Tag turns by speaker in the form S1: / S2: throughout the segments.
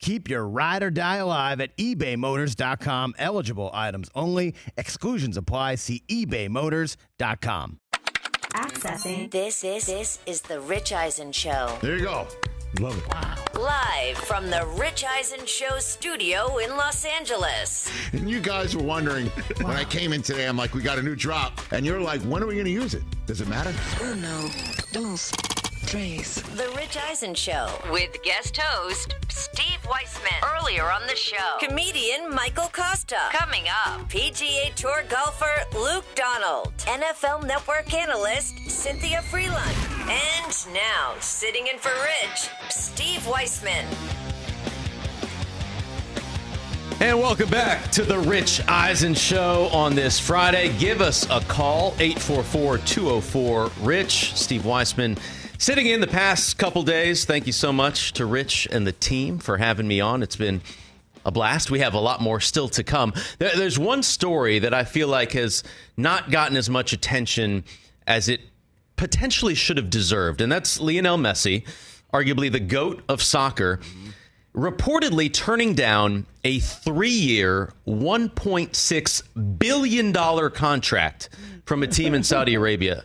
S1: Keep your ride or die alive at ebaymotors.com. Eligible items only. Exclusions apply. See ebaymotors.com.
S2: Accessing. This is this is the Rich Eisen Show.
S3: There you go.
S4: Love it. Wow.
S2: Live from the Rich Eisen Show studio in Los Angeles.
S3: And you guys were wondering when I came in today, I'm like, we got a new drop. And you're like, when are we going to use it? Does it matter?
S5: Oh, Uno, dos, tres.
S2: The Rich Eisen Show with guest host Steve Weissman. Earlier on the show, comedian Michael Costa. Coming up, PGA Tour golfer Luke Donald, NFL Network analyst Cynthia Frelund, and now sitting in for Rich, Steve Weissman.
S6: And welcome back to the Rich Eisen Show on this Friday. Give us a call, 844 204 Rich. Steve Weissman sitting in the past couple days. Thank you so much to Rich and the team for having me on. It's been a blast. We have a lot more still to come. There's one story that I feel like has not gotten as much attention as it potentially should have deserved, and that's Lionel Messi, arguably the GOAT of soccer reportedly turning down a three year, $1.6 billion contract from a team in Saudi Arabia.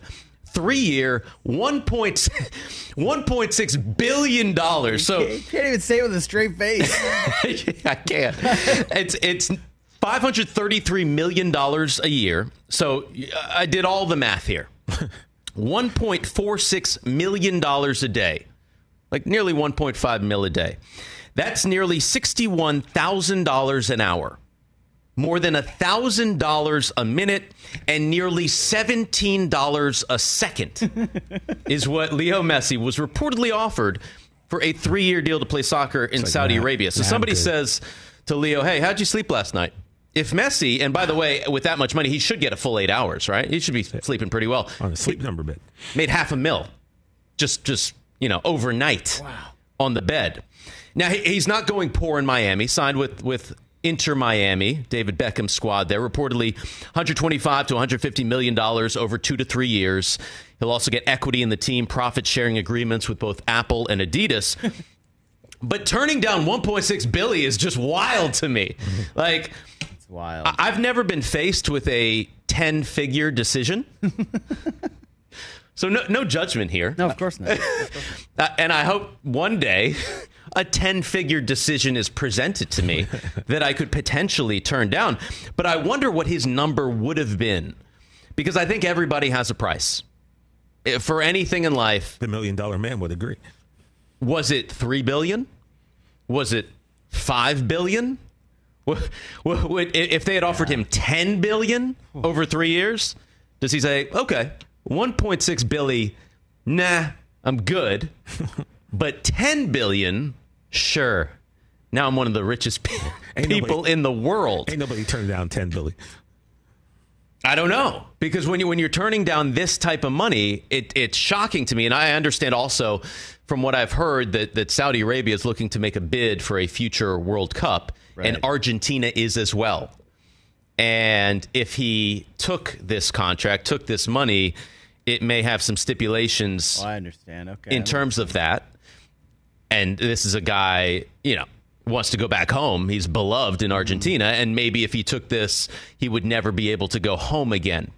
S6: Three year, $1.6 billion. So you
S1: Can't even say it with a straight face.
S6: I can't. It's it's five hundred thirty three million dollars a year. So uh, I did all the math here. One point four six million dollars a day, like nearly one point five mil a day. That's nearly sixty one thousand dollars an hour. More than thousand dollars a minute and nearly seventeen dollars a second is what Leo Messi was reportedly offered for a three-year deal to play soccer in Saudi
S4: mad-
S6: Arabia. So somebody
S4: good.
S6: says to Leo, "Hey, how'd you sleep last night?" If Messi, and by the way, with that much money, he should get a full eight hours, right? He should be sleeping pretty well.
S4: On the sleep number bit.
S6: Made half a mil, just just you know overnight on the bed. Now he's not going poor in Miami. Signed with with Inter Miami, David Beckham's squad there. Reportedly, 125 to 150 million dollars over two to three years. He'll also get equity in the team, profit sharing agreements with both Apple and Adidas. but turning down 1.6 billion is just wild to me. Like
S1: It's wild.
S6: I- I've never been faced with a 10 figure decision. so no, no judgment here.
S1: no, of course not.
S6: Uh, and I hope one day a 10 figure decision is presented to me that I could potentially turn down. But I wonder what his number would have been because I think everybody has a price. Eh, For anything in life,
S4: The million dollar man would agree.
S6: was it 3 billion? Was it 5 billion? Wha- wha- would- If they had offered him 10 billion over 3 years, does he say, "Okay, 1.6 billion, nah, I'm good." But 10 billion, sure. Now I'm one of the richest pe- people
S4: nobody-
S6: in the world.
S4: Ain't nobody turned down 10 billion.
S6: I don't know because when you when you're turning down this type of money, it, it's shocking to me, and I understand also from what I've heard that that Saudi Arabia is looking to make a bid for a future World Cup, and Argentina is as well. And if he took this contract, took this money, it may have some stipulations
S1: Oh, I understand. Okay.
S6: in terms of that. And this is a guy, you know, wants to go back home. He's beloved in Argentina. And maybe if he took this, he would never be able to go home again.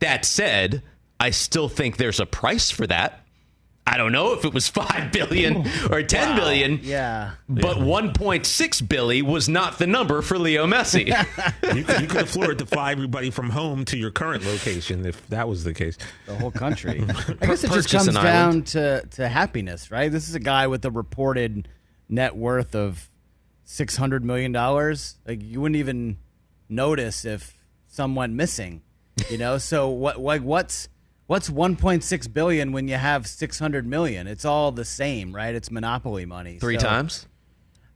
S6: That said, I still think there's a price for that. I don't know if it was 5 billion or ten billion,
S1: Yeah.
S6: but 1.6 billion was not the number for Leo Messi.
S4: You, you could afford to fly everybody from home to your current location if that was the case.
S1: the whole country. I guess it just comes down to, to happiness, right? This is a guy with a reported net worth of six hundred million dollars. Like you wouldn't even notice if someone missing, you know. So what? Like what's what's one point six billion when you have six hundred million? It's all the same, right? It's monopoly money.
S6: Three
S1: So-
S6: times?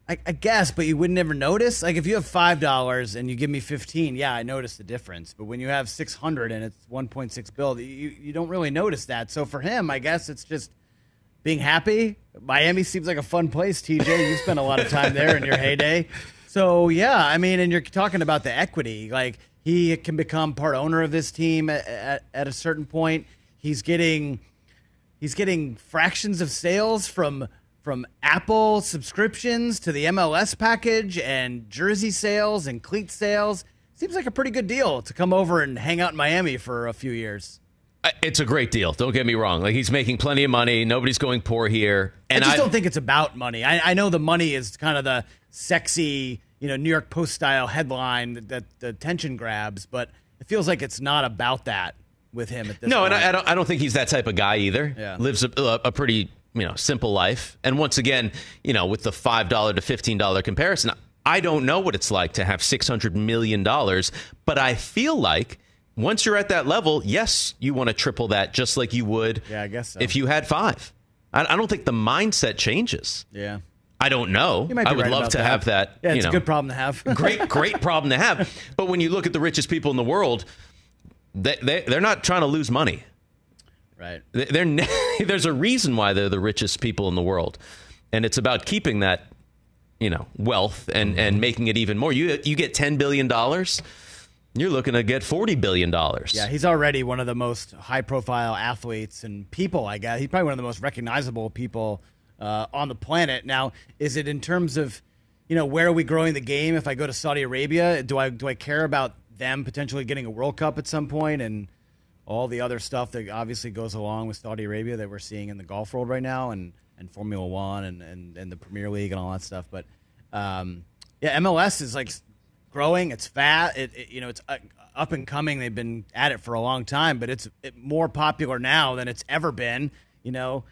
S1: I, I guess, but you would never notice. Like if you have five dollars and you give me fifteen, yeah, I notice the difference. But when you have six hundred and it's one point six bill, you you don't really notice that. So for him, I guess it's just being happy. Miami seems like a fun place. TJ, you spent a lot of time there in your heyday. So yeah, I mean, and you're talking about the equity. Like he can become part owner of this team at, at, at a certain point. He's getting he's getting fractions of sales from from Apple subscriptions to the MLS package and jersey sales and cleat sales. Seems like a pretty good deal to come over and hang out in Miami for a few years.
S6: It's a great deal. Don't get me wrong. Like he's making plenty of money. Nobody's going poor here.
S1: And I just I, don't think it's about money. I, I, know the money is kind of the sexy, you know, New York Post style headline that, that the attention grabs, but it feels like it's not about that with him at this. Point.
S6: No,
S1: point.
S6: and I, I, don't. I don't think he's that type of guy either.
S1: Yeah.
S6: lives a, a pretty you know simple life. And once again, you know, with the five dollar to fifteen dollar comparison, I don't know what it's like to have six hundred million dollars, but I feel like once you're at that level, yes, you want to triple that just like you would
S1: yeah, I guess so.
S6: if you had five. I, I don't think the mindset changes.
S1: Yeah.
S6: I don't know. I would
S1: right
S6: love to
S1: that.
S6: have that.
S1: Yeah, it's
S6: know,
S1: a good problem to have.
S6: great, great problem to have. But when you look at the richest people in the world, they, they, they're not trying to lose money.
S1: Right.
S6: They're, there's a reason why they're the richest people in the world. And it's about keeping that, you know, wealth and, mm-hmm. and making it even more. You, you get $10 billion you're looking to get $40 billion.
S1: Yeah, he's already one of the most high profile athletes and people, I guess. He's probably one of the most recognizable people uh, on the planet. Now, is it in terms of, you know, where are we growing the game? If I go to Saudi Arabia, do I do I care about them potentially getting a World Cup at some point and all the other stuff that obviously goes along with Saudi Arabia that we're seeing in the golf world right now and, and Formula One and, and, and the Premier League and all that stuff. But um, yeah, MLS is like growing. It's fat. It, it, you know, it's uh, up and coming. They've been at it for a long time, but it's it, more popular now than it's ever been. You know,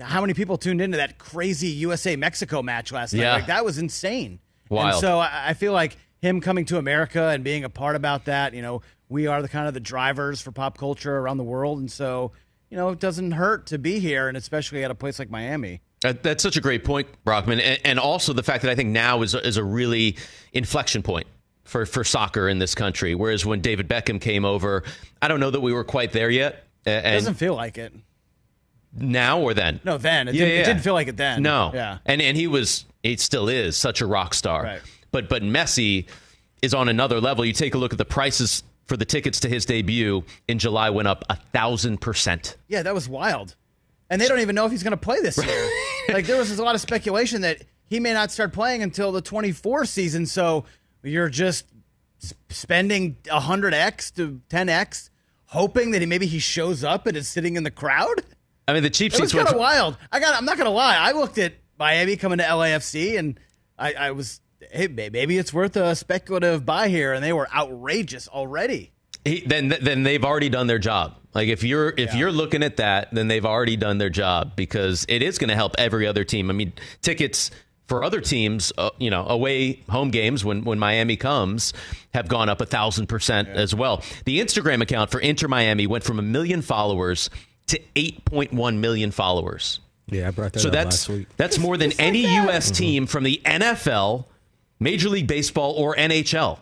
S1: how many people tuned into that crazy USA Mexico match last night?
S6: Yeah.
S1: Like that was insane.
S6: Wild.
S1: And so I, I feel like him coming to America and being a part about that. You know, we are the kind of the drivers for pop culture around the world, and so you know, it doesn't hurt to be here, and especially at a place like Miami.
S6: That's such a great point, Brockman, and, also the fact that I think now is is a really inflection point for for soccer in this country. Whereas when David Beckham came over, I don't know that we were quite there yet.
S1: And it doesn't feel like it
S6: now or then.
S1: No, then it, yeah, didn't, yeah. it didn't feel like it then.
S6: No,
S1: yeah,
S6: and and he was, he still is such a rock star.
S1: Right.
S6: But but Messi is on another level. You take a look at the prices for the tickets to his debut in July went up a thousand percent.
S1: Yeah, that was wild and they don't even know if he's going to play this year. like there was a lot of speculation that he may not start playing until the 24 season. So you're just spending 100x to 10x, hoping that he, maybe he shows up and is sitting in the crowd.
S6: I mean, the cheap
S1: seats. Was kind of wild. I got. I'm not going to lie. I looked at Miami coming to LAFC, and I, I was, hey, maybe it's worth a speculative buy here, and they were outrageous already.
S6: He, then, then they've already done their job. Like if you're if yeah. you're looking at that, then they've already done their job because it is going to help every other team. I mean, tickets for other teams, uh, you know, away home games when when Miami comes have gone up a thousand percent as well. The Instagram account for Inter Miami went from a million followers to eight point one million followers.
S4: Yeah, I brought that.
S6: So that's that's more than any U.S. Mm-hmm. team from the NFL, Major League Baseball, or NHL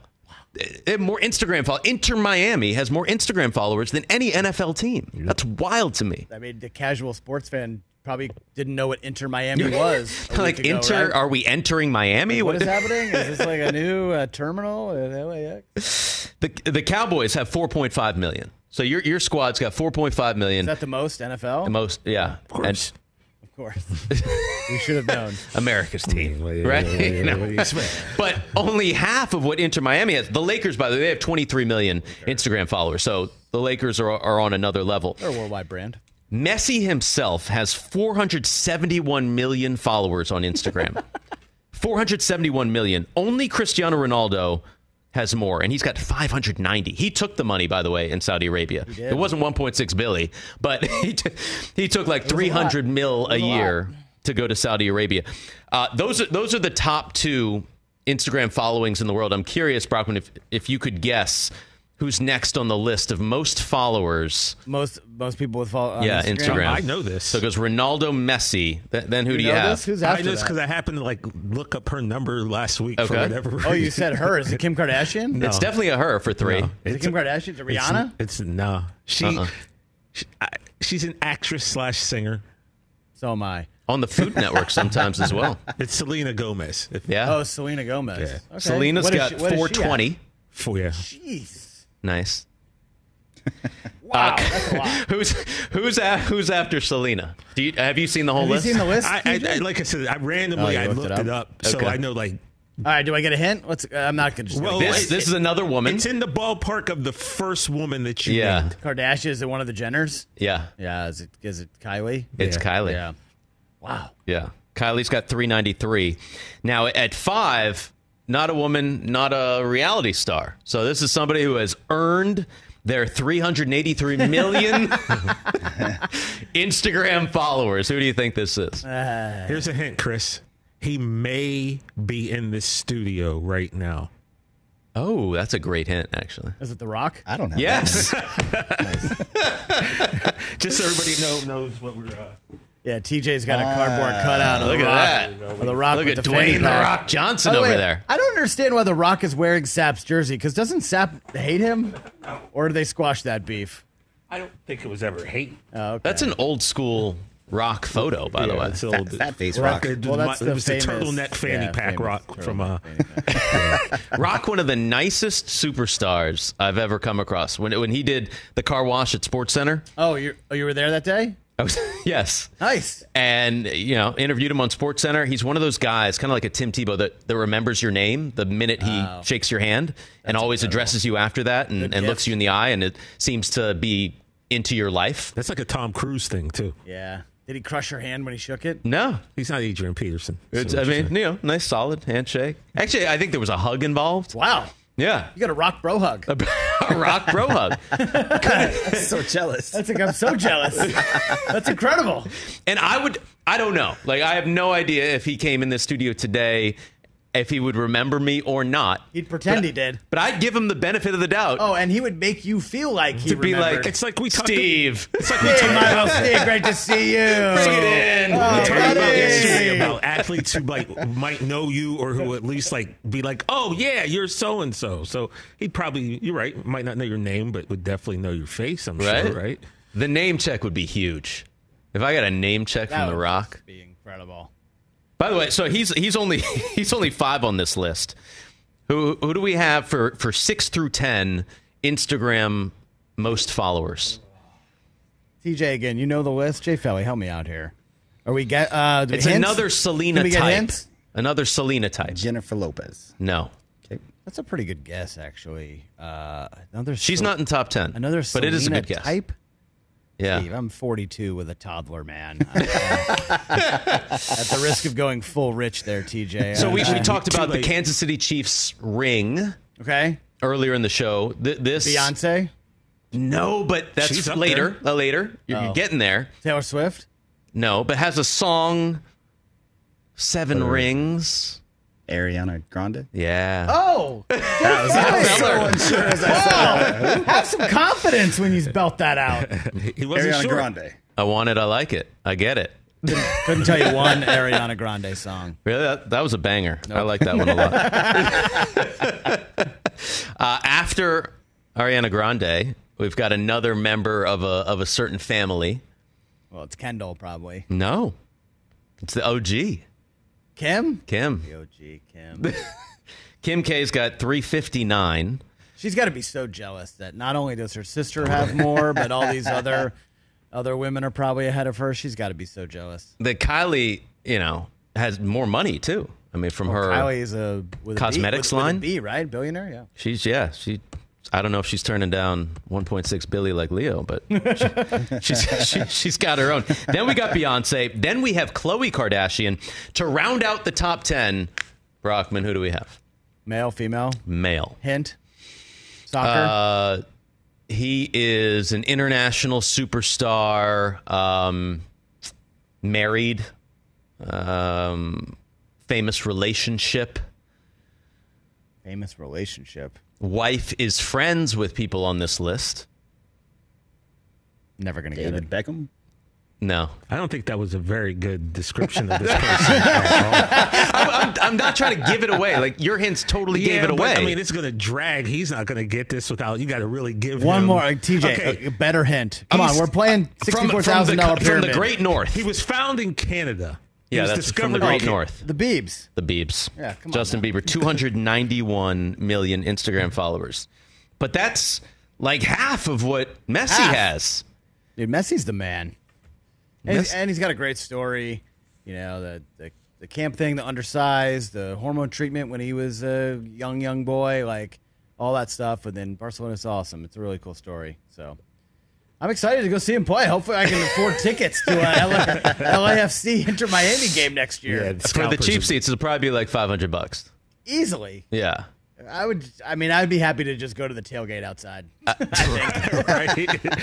S6: more Instagram followers. Inter Miami has more Instagram followers than any NFL team. That's wild to me.
S1: I mean, the casual sports fan probably didn't know what Inter Miami was.
S6: like
S1: ago,
S6: Inter,
S1: right?
S6: are we entering Miami?
S1: what is happening? Is this like a new uh, terminal at LAX?
S6: The the Cowboys have 4.5 million. So your your squad's got 4.5 million.
S1: Is that the most NFL?
S6: The most, yeah.
S1: Of course. And, course. we should have known.
S6: America's team, right? but only half of what Inter Miami has. The Lakers, by the way, they have 23 million Instagram followers. So the Lakers are, are on another level.
S1: They're a worldwide brand.
S6: Messi himself has 471 million followers on Instagram. 471 million. Only Cristiano Ronaldo has more, and he's got 590. He took the money, by the way, in Saudi Arabia. It wasn't 1.6 billy, but he, t- he took like 300 a mil a, a year to go to Saudi Arabia. Uh, those are those are the top two Instagram followings in the world. I'm curious, Brockman, if if you could guess who's next on the list of most followers.
S1: Most most people would follow. On
S6: yeah,
S1: Instagram.
S6: Instagram.
S4: I know this.
S6: So it goes Ronaldo, Messi. Th- then who
S1: You
S6: do you
S1: know
S6: have?
S1: this? Who's
S4: I
S1: after
S4: know this because I happened to like look up her number last week for
S6: Okay.
S4: whatever.
S1: Oh, you said her. Is it Kim Kardashian?
S4: No.
S6: It's definitely a her for three.
S4: No,
S1: Is it Kim Kardashian? Is it
S4: it's-
S1: Rihanna?
S4: It's, no. She,
S6: Uh-uh.
S4: she I, she's an actress slash singer.
S1: So am I.
S6: On the Food Network sometimes as well.
S4: It's Selena Gomez. If,
S6: Yeah.
S1: Oh, Selena Gomez.
S4: Yeah.
S1: Okay.
S6: Selena's
S1: What is
S6: got
S1: she- what is she at?
S6: 420.
S4: For yeah.
S1: Jeez.
S6: Nice.
S1: Wow, uh, that's a lot.
S6: Who's who's a, who's after Selena? Do you, have you seen the whole
S1: Have you
S6: list?
S1: seen the list?
S4: I, I, I like I said, I
S1: Oh,
S4: randomly
S1: you
S4: I
S1: looked
S4: looked
S1: it
S4: it
S1: up?
S4: up, so I know like
S1: All right, do I get a hint? What's? Uh, I'm not gonna just.
S4: Well,
S6: this
S1: guess.
S6: this is another woman.
S4: it's in the ballpark of the first woman that you
S6: Yeah.
S4: named.
S1: Kardashian is it one of the Jenners?
S6: Yeah,
S1: Yeah. Is it? Is it Kylie?
S6: it's
S4: Yeah.
S6: Kylie.
S1: Yeah. Wow.
S6: Yeah. Kylie's got 393. Now at five, not a woman, not a reality star. So this is somebody who has earned their 383 million Instagram followers. Who do you think this is?
S4: Here's a hint, Chris. He may be in this studio right now.
S6: Oh, that's a great hint, actually.
S1: Is it The Rock?
S7: I don't know.
S6: Yes.
S4: Just so everybody know, knows what we're. Uh,
S1: Yeah. TJ's got a cardboard cutout of
S6: Look
S1: The
S6: at
S1: Rock.
S6: that.
S1: Of the Rock
S6: Look
S1: with
S6: at
S1: the
S6: Dwayne
S1: fanny
S6: The. Rock Johnson
S1: By the
S6: over
S1: way,
S6: there.
S1: I don't understand why The Rock is wearing Sapp's jersey. Because doesn't Sap hate him, or do they squash that beef?
S4: I don't think it was ever hate.
S1: Oh, okay.
S6: That's an old school rock photo, by the
S4: Yeah,
S6: way.
S4: it's
S7: Fat,
S4: old.
S7: that face
S4: Rock,
S7: rock.
S4: it,
S1: Well, that's
S4: it
S1: the
S4: was
S1: famous,
S4: the turtleneck fanny
S1: yeah,
S4: pack
S1: famous
S4: rock from. Uh,
S1: turtleneck fanny pack.
S6: Rock, one of the nicest superstars I've ever come across. When when he did the car wash at Sports Center,
S1: Oh, you oh you were there that day?
S6: I was oh, yes,
S1: Nice.
S6: and you know interviewed him on Sports Center. He's one of those guys, kind of like a Tim Tebow, that, that remembers your name the minute he shakes your hand, and always addresses you after that, and, and looks you in the eye, and it seems to be into your life.
S4: that's like a Tom Cruise thing too.
S1: Yeah. Did he crush your hand when he shook it?
S6: No,
S4: He's not Adrian Peterson.
S6: it's,
S4: So
S6: I mean, you know, nice solid handshake. Actually, I think there was a hug involved.
S1: Wow.
S6: Yeah,
S1: You got a rock bro hug.
S6: a rock bro hug.
S7: so jealous.
S1: That's like I'm so jealous. That's incredible.
S6: And I would, I don't know. Like, I have no idea if he came in the studio today, if he would remember me or not.
S1: He'd pretend he did.
S6: But I'd give him the benefit of the doubt
S1: Oh, and he would make you feel like he
S6: to be
S1: remembered.
S6: like,
S4: It's like we talked-
S6: Steve.
S4: It's like we
S1: Hey,
S4: talked
S1: Michael
S4: about,
S1: Steve, great to see you.
S6: Bring it in.
S1: Oh,
S4: we talked about yesterday about athletes who like might know you or who at least like be like, oh yeah, you're so and so. So he'd probably, you're right, might not know your name, but would definitely know your face. I'm
S6: Right?
S4: sure, right?
S6: The name check would be huge. If I got a name check
S1: That
S6: from The Rock.
S1: Be incredible.
S6: By the way, so he's he's only he's only five on this list. Who who do we have for for six through ten Instagram most followers?
S1: TJ again, you know the list. Jay Felly, help me out here. Are we get? Uh, do
S6: It's
S1: hints?
S6: another Selena
S1: Can we get
S6: type.
S1: hints?
S6: Another Selena type.
S7: Jennifer Lopez.
S6: No,
S7: Okay.
S1: That's a pretty good guess, actually. Uh, another.
S6: she's
S1: Sel-
S6: not in top ten.
S1: Another.
S6: but it is a
S1: Selena
S6: good guess.
S1: Type.
S6: Yeah.
S1: Steve, I'm 42 with a toddler, man. I- uh, at the risk of going full rich there, TJ.
S6: So we, we talked
S4: too
S6: about the. Kansas City Chiefs ring
S1: okay.
S6: earlier in the show. Th- this
S1: Beyonce,
S6: No, but that's
S4: She's
S6: later. Uh, later, you're, you're
S1: Oh.
S6: getting there.
S1: Taylor Swift.
S6: No, but has a song, Seven Rings.
S7: Ariana Grande.
S6: Yeah.
S1: Oh, Whoa. have some confidence when you belt that out.
S4: He wasn't
S7: Ariana
S4: sure.
S7: Grande.
S6: I want it. I like it. I get it.
S1: Couldn't tell you one Ariana Grande song.
S6: Really, that, that was a banger. I like that one a lot. uh, after Ariana Grande, we've got another member of a of a certain family.
S1: Well, it's Kendall probably.
S6: No, it's the OG
S1: Kim.
S6: Kim.
S1: The OG Kim.
S6: Kim K's got 359.
S1: She's got to be so jealous that not only does her sister have more, but all these other other women are probably ahead of her. She's got to be so jealous.
S6: That Kylie, you know, has more money too. I mean, from her,
S1: Kylie is a with
S6: Cosmetics
S1: with- with a
S6: line?
S1: B, right? Billionaire, yeah.
S6: she's yeah, she. I don't know if she's turning down 1.6 billion like Leo, but she, she's she, she's got her own. Then we got Beyonce. Then we have Khloe Kardashian to round out the top 10. Brockman, who do we have?
S1: Male, female,
S6: Male.
S1: hint, soccer.
S6: Uh, he is an international superstar, um, married, um, famous relationship.
S1: Famous relationship.
S6: Wife is friends with people on this list.
S1: Never gonna get
S7: David
S1: it.
S7: Beckham.
S6: No,
S4: I don't think that was a very good description of this person.
S6: I'm, I'm, I'm not trying to give it away. Like your hints totally gave it
S4: but,
S6: away.
S4: I mean, it's going to drag. He's not going to get this without. You got to really give
S1: One
S4: him-
S1: more, uh, like, TJ.
S4: Okay.
S1: A better hint. Come on, we're playing
S6: from,
S1: sixty-four
S6: from,
S1: thousand
S6: the,
S1: dollar
S6: from the Great North.
S4: He was found in Canada. He
S6: yeah,
S4: was
S6: that's from the Great North.
S1: The Beebs.
S6: The Biebs.
S1: Yeah, come on
S6: Justin
S1: now.
S6: Bieber, 291 million Instagram followers. But that's like half of what Messi
S1: Half.
S6: has.
S1: Dude, Messi's the man. And, he's, and he's got a great story. You know, the, the the camp thing, the undersized, the hormone treatment when he was a young, young boy, like all that stuff. And then Barcelona's awesome. It's a really cool story. So I'm excited to go see him play. Hopefully, I can afford tickets to uh, a LA, LAFC Inter Miami game next year.
S4: Yeah,
S6: For the cheap seats, it'll probably be like 500 bucks.
S1: Easily.
S6: Yeah.
S1: I would, I mean, I'd be happy to just go to the tailgate outside. I think.
S4: right?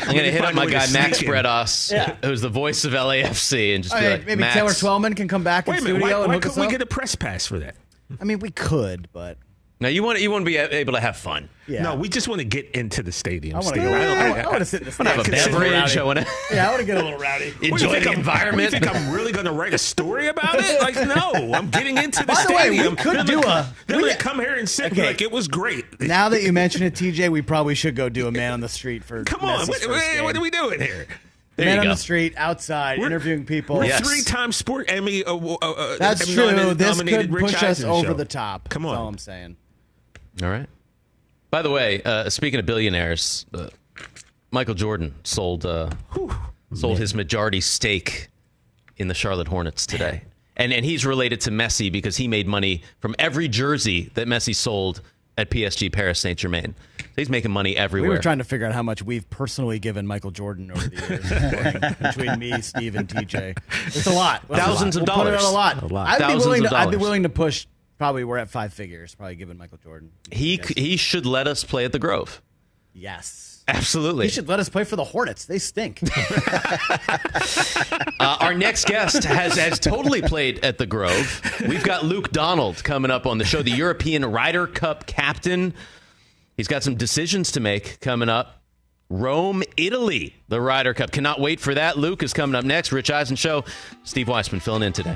S6: I'm going to hit up my guy, Max Bretos,
S1: Yeah.
S6: who's the voice of LAFC, and just
S1: I
S6: be like,
S1: maybe
S6: Max,
S1: Taylor Twellman can come back
S4: Wait
S1: in
S4: a minute.
S1: studio
S4: Why,
S1: and
S4: why
S1: hook us
S4: couldn't we
S1: up.
S4: get a press pass for that?
S1: I mean, we could, but
S6: Now, you want, you want to be able to have fun.
S1: yeah.
S4: No, we just want to get into the stadium.
S1: I want to go.
S4: I don't
S1: I, want to sit in the
S6: I want to have a
S1: stand.
S6: beverage. I want to
S1: Yeah, I want to get a little rowdy.
S6: Enjoy the
S4: I'm-
S6: environment.
S4: You think I'm really going to write a story about it? Like, no, I'm getting into the
S1: By the way, we
S4: stadium.
S1: could
S4: Then
S1: do
S4: they-
S1: a-
S4: Then
S1: we-
S4: they come here and sit
S1: Okay.
S4: like, it was great.
S1: Now that you mention it, TJ, we probably should go do a man on the street for.
S4: Come on,
S1: Messi's
S4: what,
S1: first
S4: what, are we doing here?
S6: There
S1: man on
S6: go.
S1: the street, outside,
S4: We're-
S1: interviewing people.
S4: We're
S6: Yes.
S4: three-time Sport Emmy. Uh, uh, uh,
S1: That's
S4: Emmy
S1: true. This could
S4: Rich
S1: push us over
S4: show.
S1: the top.
S4: Come on.
S1: That's all. I'm saying.
S6: All right. By the way, uh, speaking of billionaires, uh, Michael Jordan sold uh, sold his majority stake in the Charlotte Hornets today, and and he's related to Messi because he made money from every jersey that Messi sold at PSG Paris Saint Germain. So he's making money everywhere.
S1: We
S6: everywhere.
S1: were trying to figure out how much we've personally given Michael Jordan over the years between me, Steve, and TJ. It's a lot. It's a
S6: Thousands
S1: lot.
S6: of
S1: We'll put it
S6: dollars.
S1: on a lot.
S4: A lot.
S1: I'd
S6: Thousands
S1: be willing
S6: of
S1: to. I'd be willing to push. Probably we're at five figures. Probably giving Michael Jordan.
S6: he he should let us play at the Grove.
S1: Yes.
S6: Absolutely.
S1: He should let us play for the Hornets. They stink.
S6: Uh, our next guest has has totally played at the Grove. We've got Luke Donald coming up on the show, the European Ryder Cup captain. He's got some decisions to make coming up. Rome, Italy, the Ryder Cup. Cannot wait for that. Luke is coming up next. Rich Eisen Show. Steve Weissman filling in today.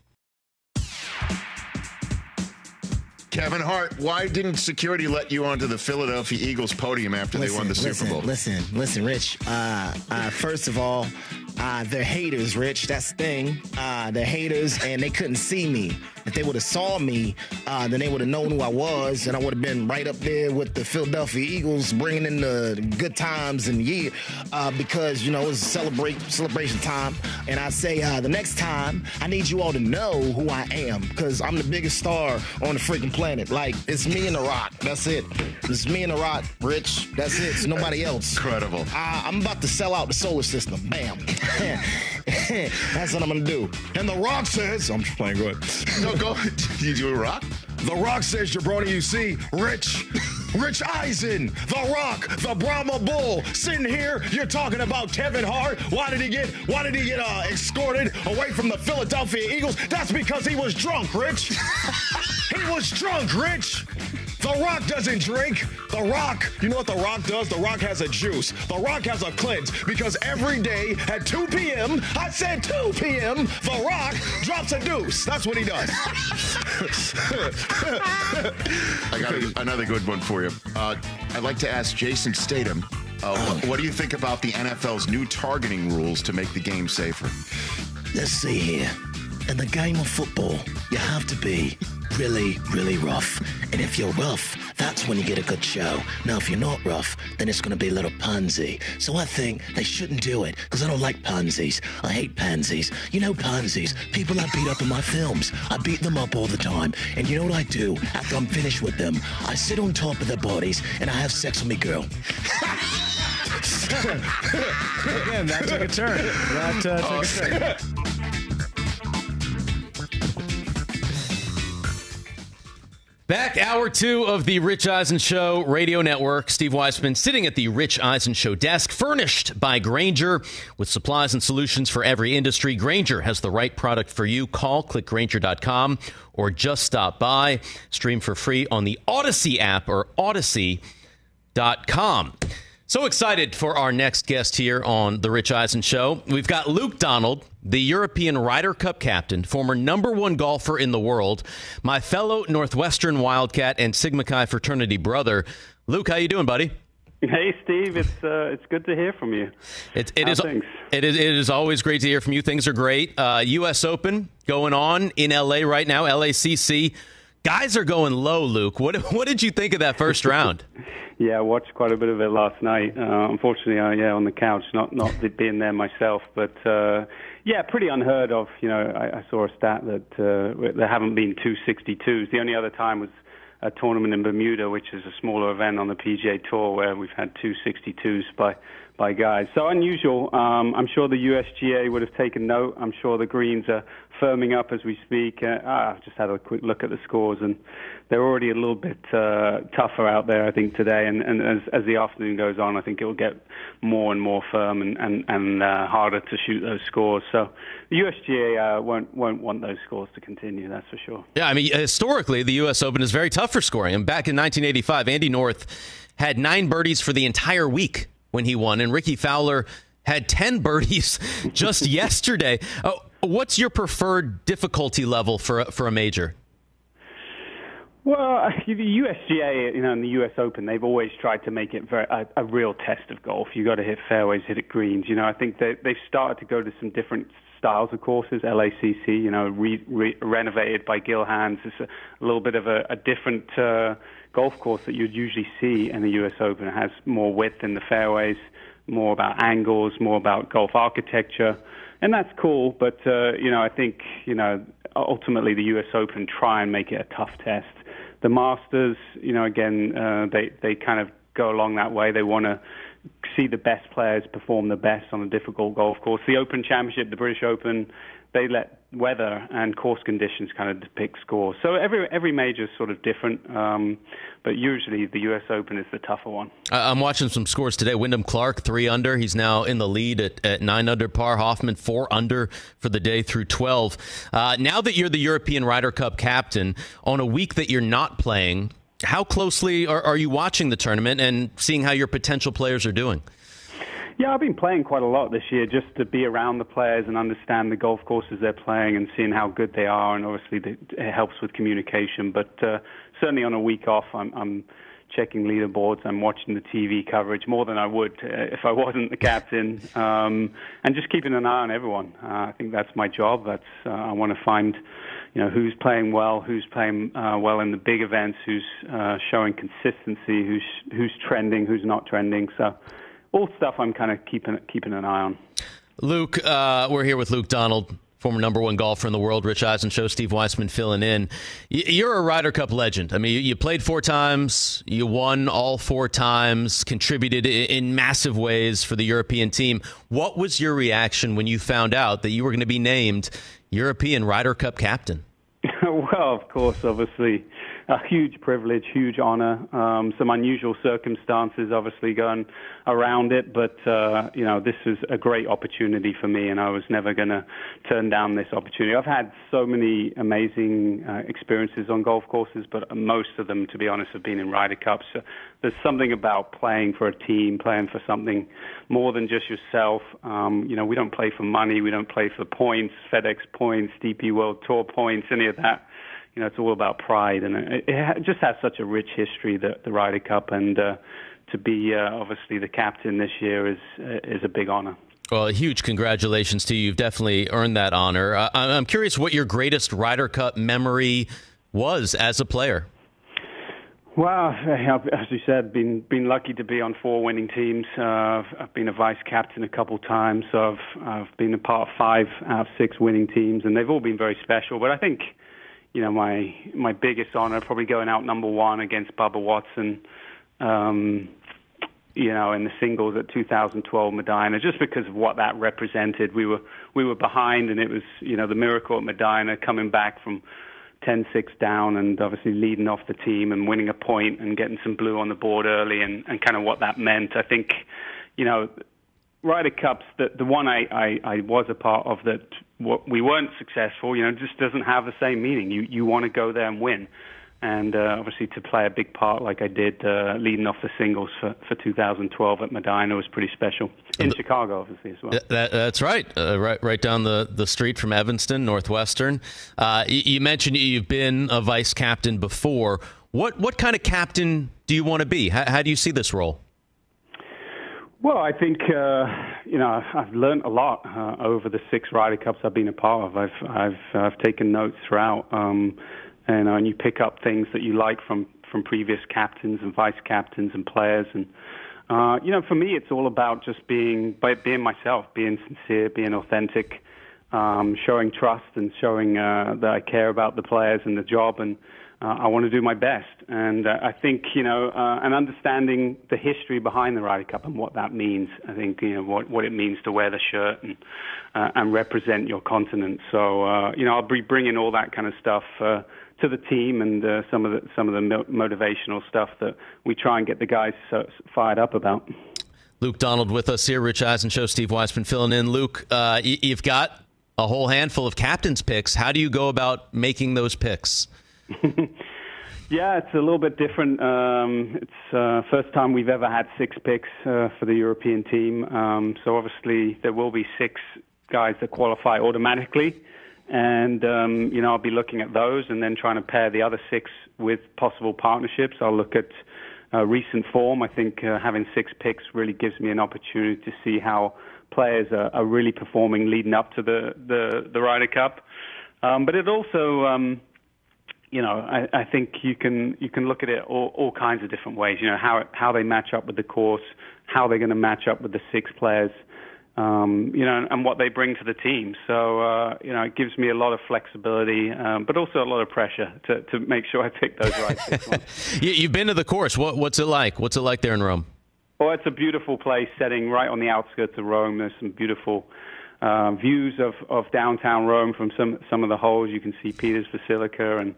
S3: Kevin Hart, why didn't security let you onto the Philadelphia Eagles podium after they won the Super
S8: listen,
S3: Bowl?
S8: Listen, listen, Rich. Uh, uh, first of all, uh, they're haters, Rich. That's the thing. Uh, they're haters, and they couldn't see me. If they would have saw me, uh, then they would have known who I was, and I would have been right up there with the Philadelphia Eagles, bringing in the good times and year. Uh, because you know it's celebrate celebration time, and I say uh, the next time I need you all to know who I am, because I'm the biggest star on the freaking planet. Like it's me and The Rock. That's it. It's me and The Rock, Rich. That's it. It's nobody else.
S3: Incredible.
S8: I, I'm about to sell out the solar system. Bam. That's what I'm gonna do. And The Rock says, I'm just playing good.
S3: No, go. Did you do a rock?
S8: The Rock says, Jabroni, you see, Rich, Rich Eisen, The Rock, the Brahma Bull, sitting here. You're talking about Kevin Hart. Why did he get? Why did he get uh, escorted away from the Philadelphia Eagles? That's because he was drunk, Rich. he was drunk, Rich. The Rock doesn't drink. The Rock, you know what The Rock does? The Rock has a juice. The Rock has a cleanse because every day at 2 p.m., I said 2 p.m., The Rock drops a deuce. That's what he does.
S3: I got a- another good one for you. Uh, I'd like to ask Jason Statham. Uh, what, what do you think about the NFL's new targeting rules to make the game safer?
S8: Let's see here. In the game of football, you have to be really, really rough. And if you're rough, that's when you get a good show. Now, if you're not rough, then it's going to be a little pansy. So I think they shouldn't do it because I don't like pansies. I hate pansies. You know pansies, people I beat up in my films. I beat them up all the time. And you know what I do after I'm finished with them? I sit on top of their bodies and I have sex with me girl.
S1: Again, that took a turn. That uh, took a turn.
S6: Back hour two of the Rich Eisen Show radio network. Steve Weissman sitting at the Rich Eisen Show desk, furnished by Grainger with supplies and solutions for every industry. Grainger has the right product for you. Call clickgranger.com or just stop by. Stream for free on the Odyssey app or odyssey.com. So excited for our next guest here on The Rich Eisen Show. We've got Luke Donald, the European Ryder Cup captain, former number one golfer in the world, my fellow Northwestern Wildcat and Sigma Chi fraternity brother. Luke, how you doing, buddy?
S9: Hey, Steve. It's uh, it's good to hear from you.
S6: It, it is it is it is always great to hear from you. Things are great. Uh, U.S. Open going on in L.A. right now. LACC guys are going low. Luke, what what did you think of that first round?
S9: Yeah, I watched quite a bit of it last night. Uh, unfortunately, uh, yeah, on the couch, not not being there myself, but uh, yeah, pretty unheard of. You know, I, I saw a stat that uh, there haven't been two 62s. The only other time was a tournament in Bermuda, which is a smaller event on the PGA Tour, where we've had two 62s by by guys. So unusual. Um, I'm sure the USGA would have taken note. I'm sure the greens are firming up as we speak. Uh, I've just had a quick look at the scores, and they're already a little bit uh, tougher out there, I think, today. And, and as, as the afternoon goes on, I think it will get more and more firm and, and, and uh, harder to shoot those scores. So the USGA uh, won't, won't want those scores to continue, that's for sure.
S6: Yeah, I mean, historically, the U.S. Open is very tough for scoring. And back in 1985, Andy North had nine birdies for the entire week when he won, and Rickie Fowler had 10 birdies just yesterday. Oh, what's your preferred difficulty level for a, for a major?
S9: Well, the USGA, you know, and the US Open, they've always tried to make it very, a, a real test of golf. You've got to hit fairways, hit it greens. You know, I think they, they've started to go to some different styles of courses. LACC, you know, re, re, renovated by Gil Hanse. It's a, a little bit of a, a different uh, golf course that you'd usually see in the US Open. It has more width in the fairways, more about angles, more about golf architecture, and that's cool. But uh, you know, I think you know, ultimately the US Open try and make it a tough test. The Masters, you know, again, uh, they they kind of go along that way. They want to see the best players perform the best on a difficult golf course. The Open Championship, the British Open, they let weather and course conditions kind of depict scores. So every every major is sort of different, um, but usually the U.S. Open is the tougher one.
S6: I'm watching some scores today. Wyndham Clark, three under. He's now in the lead at, at nine under par. Hoffman, four under for the day through 12. Uh, now that you're the European Ryder Cup captain, on a week that you're not playing, how closely are, are you watching the tournament and seeing how your potential players are doing?
S9: Yeah, I've been playing quite a lot this year just to be around the players and understand the golf courses they're playing and seeing how good they are. And obviously, it helps with communication. But uh, certainly on a week off, I'm, I'm checking leaderboards. I'm watching the TV coverage more than I would uh, if I wasn't the captain, um, and just keeping an eye on everyone. Uh, I think that's my job. That's uh, I want to find, you know, who's playing well, who's playing uh, well in the big events, who's uh, showing consistency, who's who's trending, who's not trending. So all stuff I'm kind of keeping keeping an eye on.
S6: Luke, uh, we're here with Luke Donald, former number one golfer in the world. Rich Eisen show, Steve Weissman filling in. You're a Ryder Cup legend. I mean, you played four times, you won all four times, contributed in massive ways for the European team. What was your reaction when you found out that you were going to be named European Ryder Cup captain?
S9: well, of course, obviously a huge privilege, huge honor. Um, some unusual circumstances, obviously, going around it, but uh, you know, this was a great opportunity for me, and I was never going to turn down this opportunity. I've had so many amazing uh, experiences on golf courses, but most of them, to be honest, have been in Ryder Cups. So there's something about playing for a team, playing for something more than just yourself. Um, you know, we don't play for money, we don't play for points, FedEx points, DP World Tour points, any of that you know, it's all about pride, and it, it just has such a rich history, the, the Ryder Cup, and uh, to be uh, obviously the captain this year is uh, is a big honor.
S6: Well, huge congratulations to you. You've definitely earned that honor. Uh, I'm curious what your greatest Ryder Cup memory was as a player.
S9: Well, as you said, been been lucky to be on four winning teams. Uh, I've been a vice captain a couple times, so I've I've been a part of five out of six winning teams, and they've all been very special. But I think you know, my my biggest honor, probably going out number one against Bubba Watson, um, you know, in the singles at 2012 Medinah, just because of what that represented. We were we were behind, and it was you know the miracle at Medinah coming back from 10-6 down, and obviously leading off the team and winning a point and getting some blue on the board early, and and kind of what that meant. I think, you know, Ryder Cups, the the one I, I, I was a part of that what we weren't successful, you know, just doesn't have the same meaning. You you want to go there and win, and uh, obviously to play a big part like I did uh, leading off the singles for, for 2012 at Medinah was pretty special in the, Chicago, obviously as well.
S6: That, that's right, uh, right right down the, the street from Evanston, Northwestern. Uh, you, you mentioned you've been a vice captain before. What what kind of captain do you want to be? How, how do you see this role?
S9: Well, I think uh, you know I've learned a lot uh, over the six Ryder Cups I've been a part of. I've I've I've taken notes throughout, um, and, uh, and you pick up things that you like from from previous captains and vice captains and players. And uh, you know, for me, it's all about just being being myself, being sincere, being authentic, um, showing trust, and showing uh, that I care about the players and the job and uh, I want to do my best. And uh, I think, you know, uh, and understanding the history behind the Ryder Cup and what that means. I think, you know, what, what it means to wear the shirt and, uh, and represent your continent. So, uh, you know, I'll be bringing all that kind of stuff uh, to the team and some of the some of the motivational stuff that we try and get the guys so fired up about.
S6: Luke Donald with us here, Rich Eisen Show, Steve Weissman filling in. Luke, uh, you've got a whole handful of captains' picks. How do you go about making those picks?
S9: yeah, it's a little bit different. Um, it's uh, first time we've ever had six picks uh, for the European team. Um, so obviously there will be six guys that qualify automatically, and um, you know I'll be looking at those and then trying to pair the other six with possible partnerships. I'll look at uh, recent form. I think uh, having six picks really gives me an opportunity to see how players are, are really performing leading up to the the, the Ryder Cup. Um, but it also um, you know, I, I think you can you can look at it all, all kinds of different ways. You know, how how they match up with the course, how they're going to match up with the six players, um, you know, and, and what they bring to the team. So, uh, you know, it gives me a lot of flexibility, um, but also a lot of pressure to to make sure I pick those right six ones.
S6: You've been to the course. What, what's it like? What's it like there in Rome?
S9: Well, it's a beautiful place, setting right on the outskirts of Rome. There's some beautiful uh, views of, of downtown Rome from some some of the holes. You can see Peter's Basilica and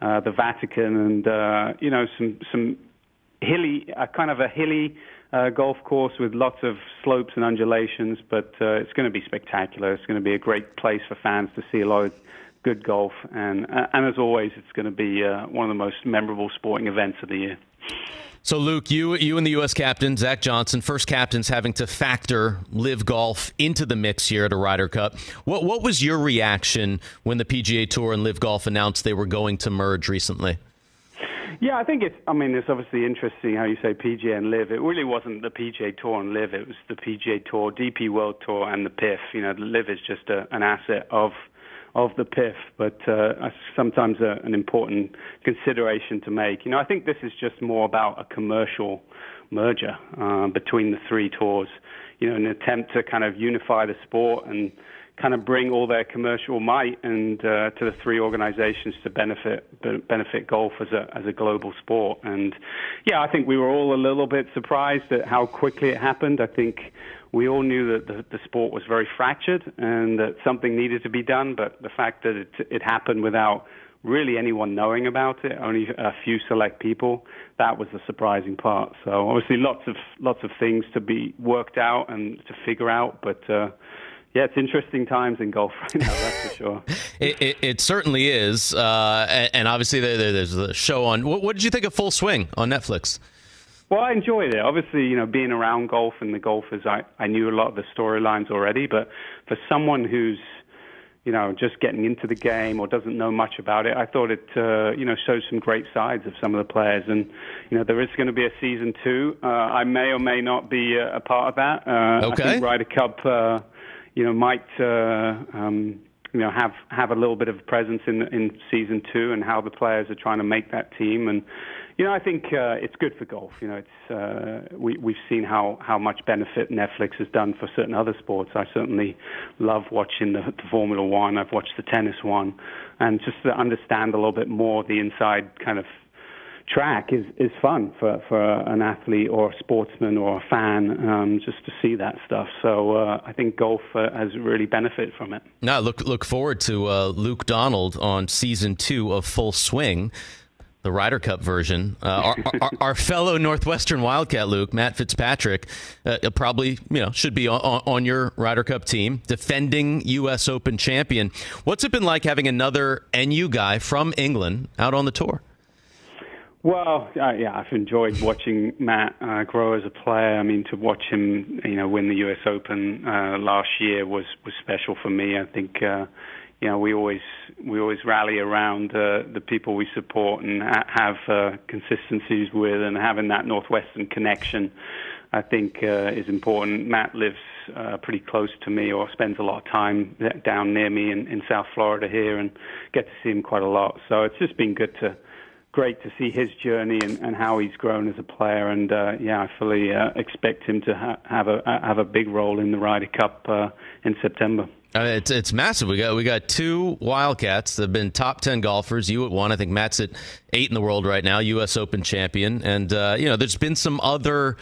S9: uh, the Vatican, and uh, you know some some hilly, uh, kind of a hilly uh, golf course with lots of slopes and undulations. But uh, it's going to be spectacular. It's going to be a great place for fans to see a lot of good golf, and uh, and as always, it's going to be uh, one of the most memorable sporting events of the year.
S6: So, Luke, you you and the U.S. captain Zach Johnson, first captains having to factor LIV Golf into the mix here at a Ryder Cup. What what was your reaction when the PGA Tour and LIV Golf announced they were going to merge recently?
S9: Yeah, I think it's. I mean, it's obviously interesting how you say PGA and LIV. It really wasn't the PGA Tour and LIV. It was the PGA Tour, DP World Tour, and the PIF. You know, the LIV is just a, an asset of of the PIF, but uh, sometimes a, an important consideration to make. You know, I think this is just more about a commercial merger uh, between the three tours. You know, an attempt to kind of unify the sport and kind of bring all their commercial might and uh, to the three organizations to benefit benefit golf as a as a global sport. And yeah, I think we were all a little bit surprised at how quickly it happened. I think we all knew that the, the sport was very fractured and that something needed to be done, but the fact that it, it happened without really anyone knowing about it, only a few select people, that was the surprising part. So obviously lots of lots of things to be worked out and to figure out, but uh, yeah, it's interesting times in golf right now, that's for sure.
S6: it, it, it, certainly is, uh, and, and, obviously there, there's a show on. What, what did you think of Full Swing on Netflix?
S9: Well, I enjoyed it. Obviously, you know, being around golf and the golfers, I, I knew a lot of the storylines already. But for someone who's, you know, just getting into the game or doesn't know much about it, I thought it, uh, you know, shows some great sides of some of the players. And, you know, there is going to be a season two. Uh, I may or may not be a, a part of that. Uh,
S6: okay.
S9: I think Ryder Cup, uh, you know, might. Uh, um, you know, have have a little bit of presence in in season two and how the players are trying to make that team. And you know, I think uh, it's good for golf. You know, it's uh, we we've seen how how much benefit Netflix has done for certain other sports. I certainly love watching the, the Formula One. I've watched the tennis one, and just to understand a little bit more the inside kind of track is is fun for for an athlete or a sportsman or a fan um, just to see that stuff. So uh, I think golf uh, has really benefited from it.
S6: Now look look forward to uh, Luke Donald on season two of Full Swing the Ryder Cup version. Uh, our, our, our, fellow Northwestern Wildcat Luke Matt Fitzpatrick uh, probably you know should be on, on, your Ryder Cup team, defending U.S. Open champion. What's it been like having another NU guy from England out on the tour?
S9: Well, uh, yeah, I've enjoyed watching Matt uh, grow as a player. I mean, to watch him, you know, win the U.S. Open uh, last year was was special for me. I think uh, you know, we always we always rally around uh, the people we support and ha- have uh, consistencies with, and having that Northwestern connection, I think, uh, is important. Matt lives uh, pretty close to me, or spends a lot of time down near me in, in South Florida here, and get to see him quite a lot. So it's just been good to great to see his journey and, and how he's grown as a player. And uh, yeah, I fully uh, expect him to ha- have a have a big role in the Ryder Cup uh, in September.
S6: Uh, it's it's massive. We got we got two Wildcats that have been top ten golfers. You at one, I think Matt's at eight in the world right now, U.S. Open champion. And uh, you know, there's been some other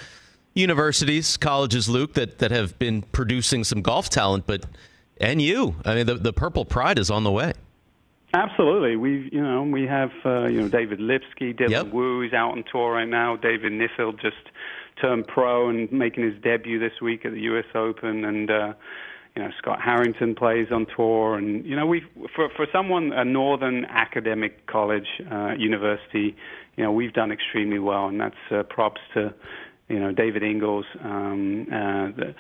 S6: universities, colleges, Luke, that that have been producing some golf talent, but and you, I mean, the the Purple Pride is on the way.
S9: Absolutely, we you know we have uh, you know David Lipsky, Dylan
S6: yep.
S9: Wu is out on tour right now. David Neufeld just turned pro and making his debut this week at the U.S. Open, and uh, you know Scott Harrington plays on tour, and you know we for for someone a northern academic college uh, university, you know we've done extremely well, and that's uh, props to you know David Inglis. Um, uh, the,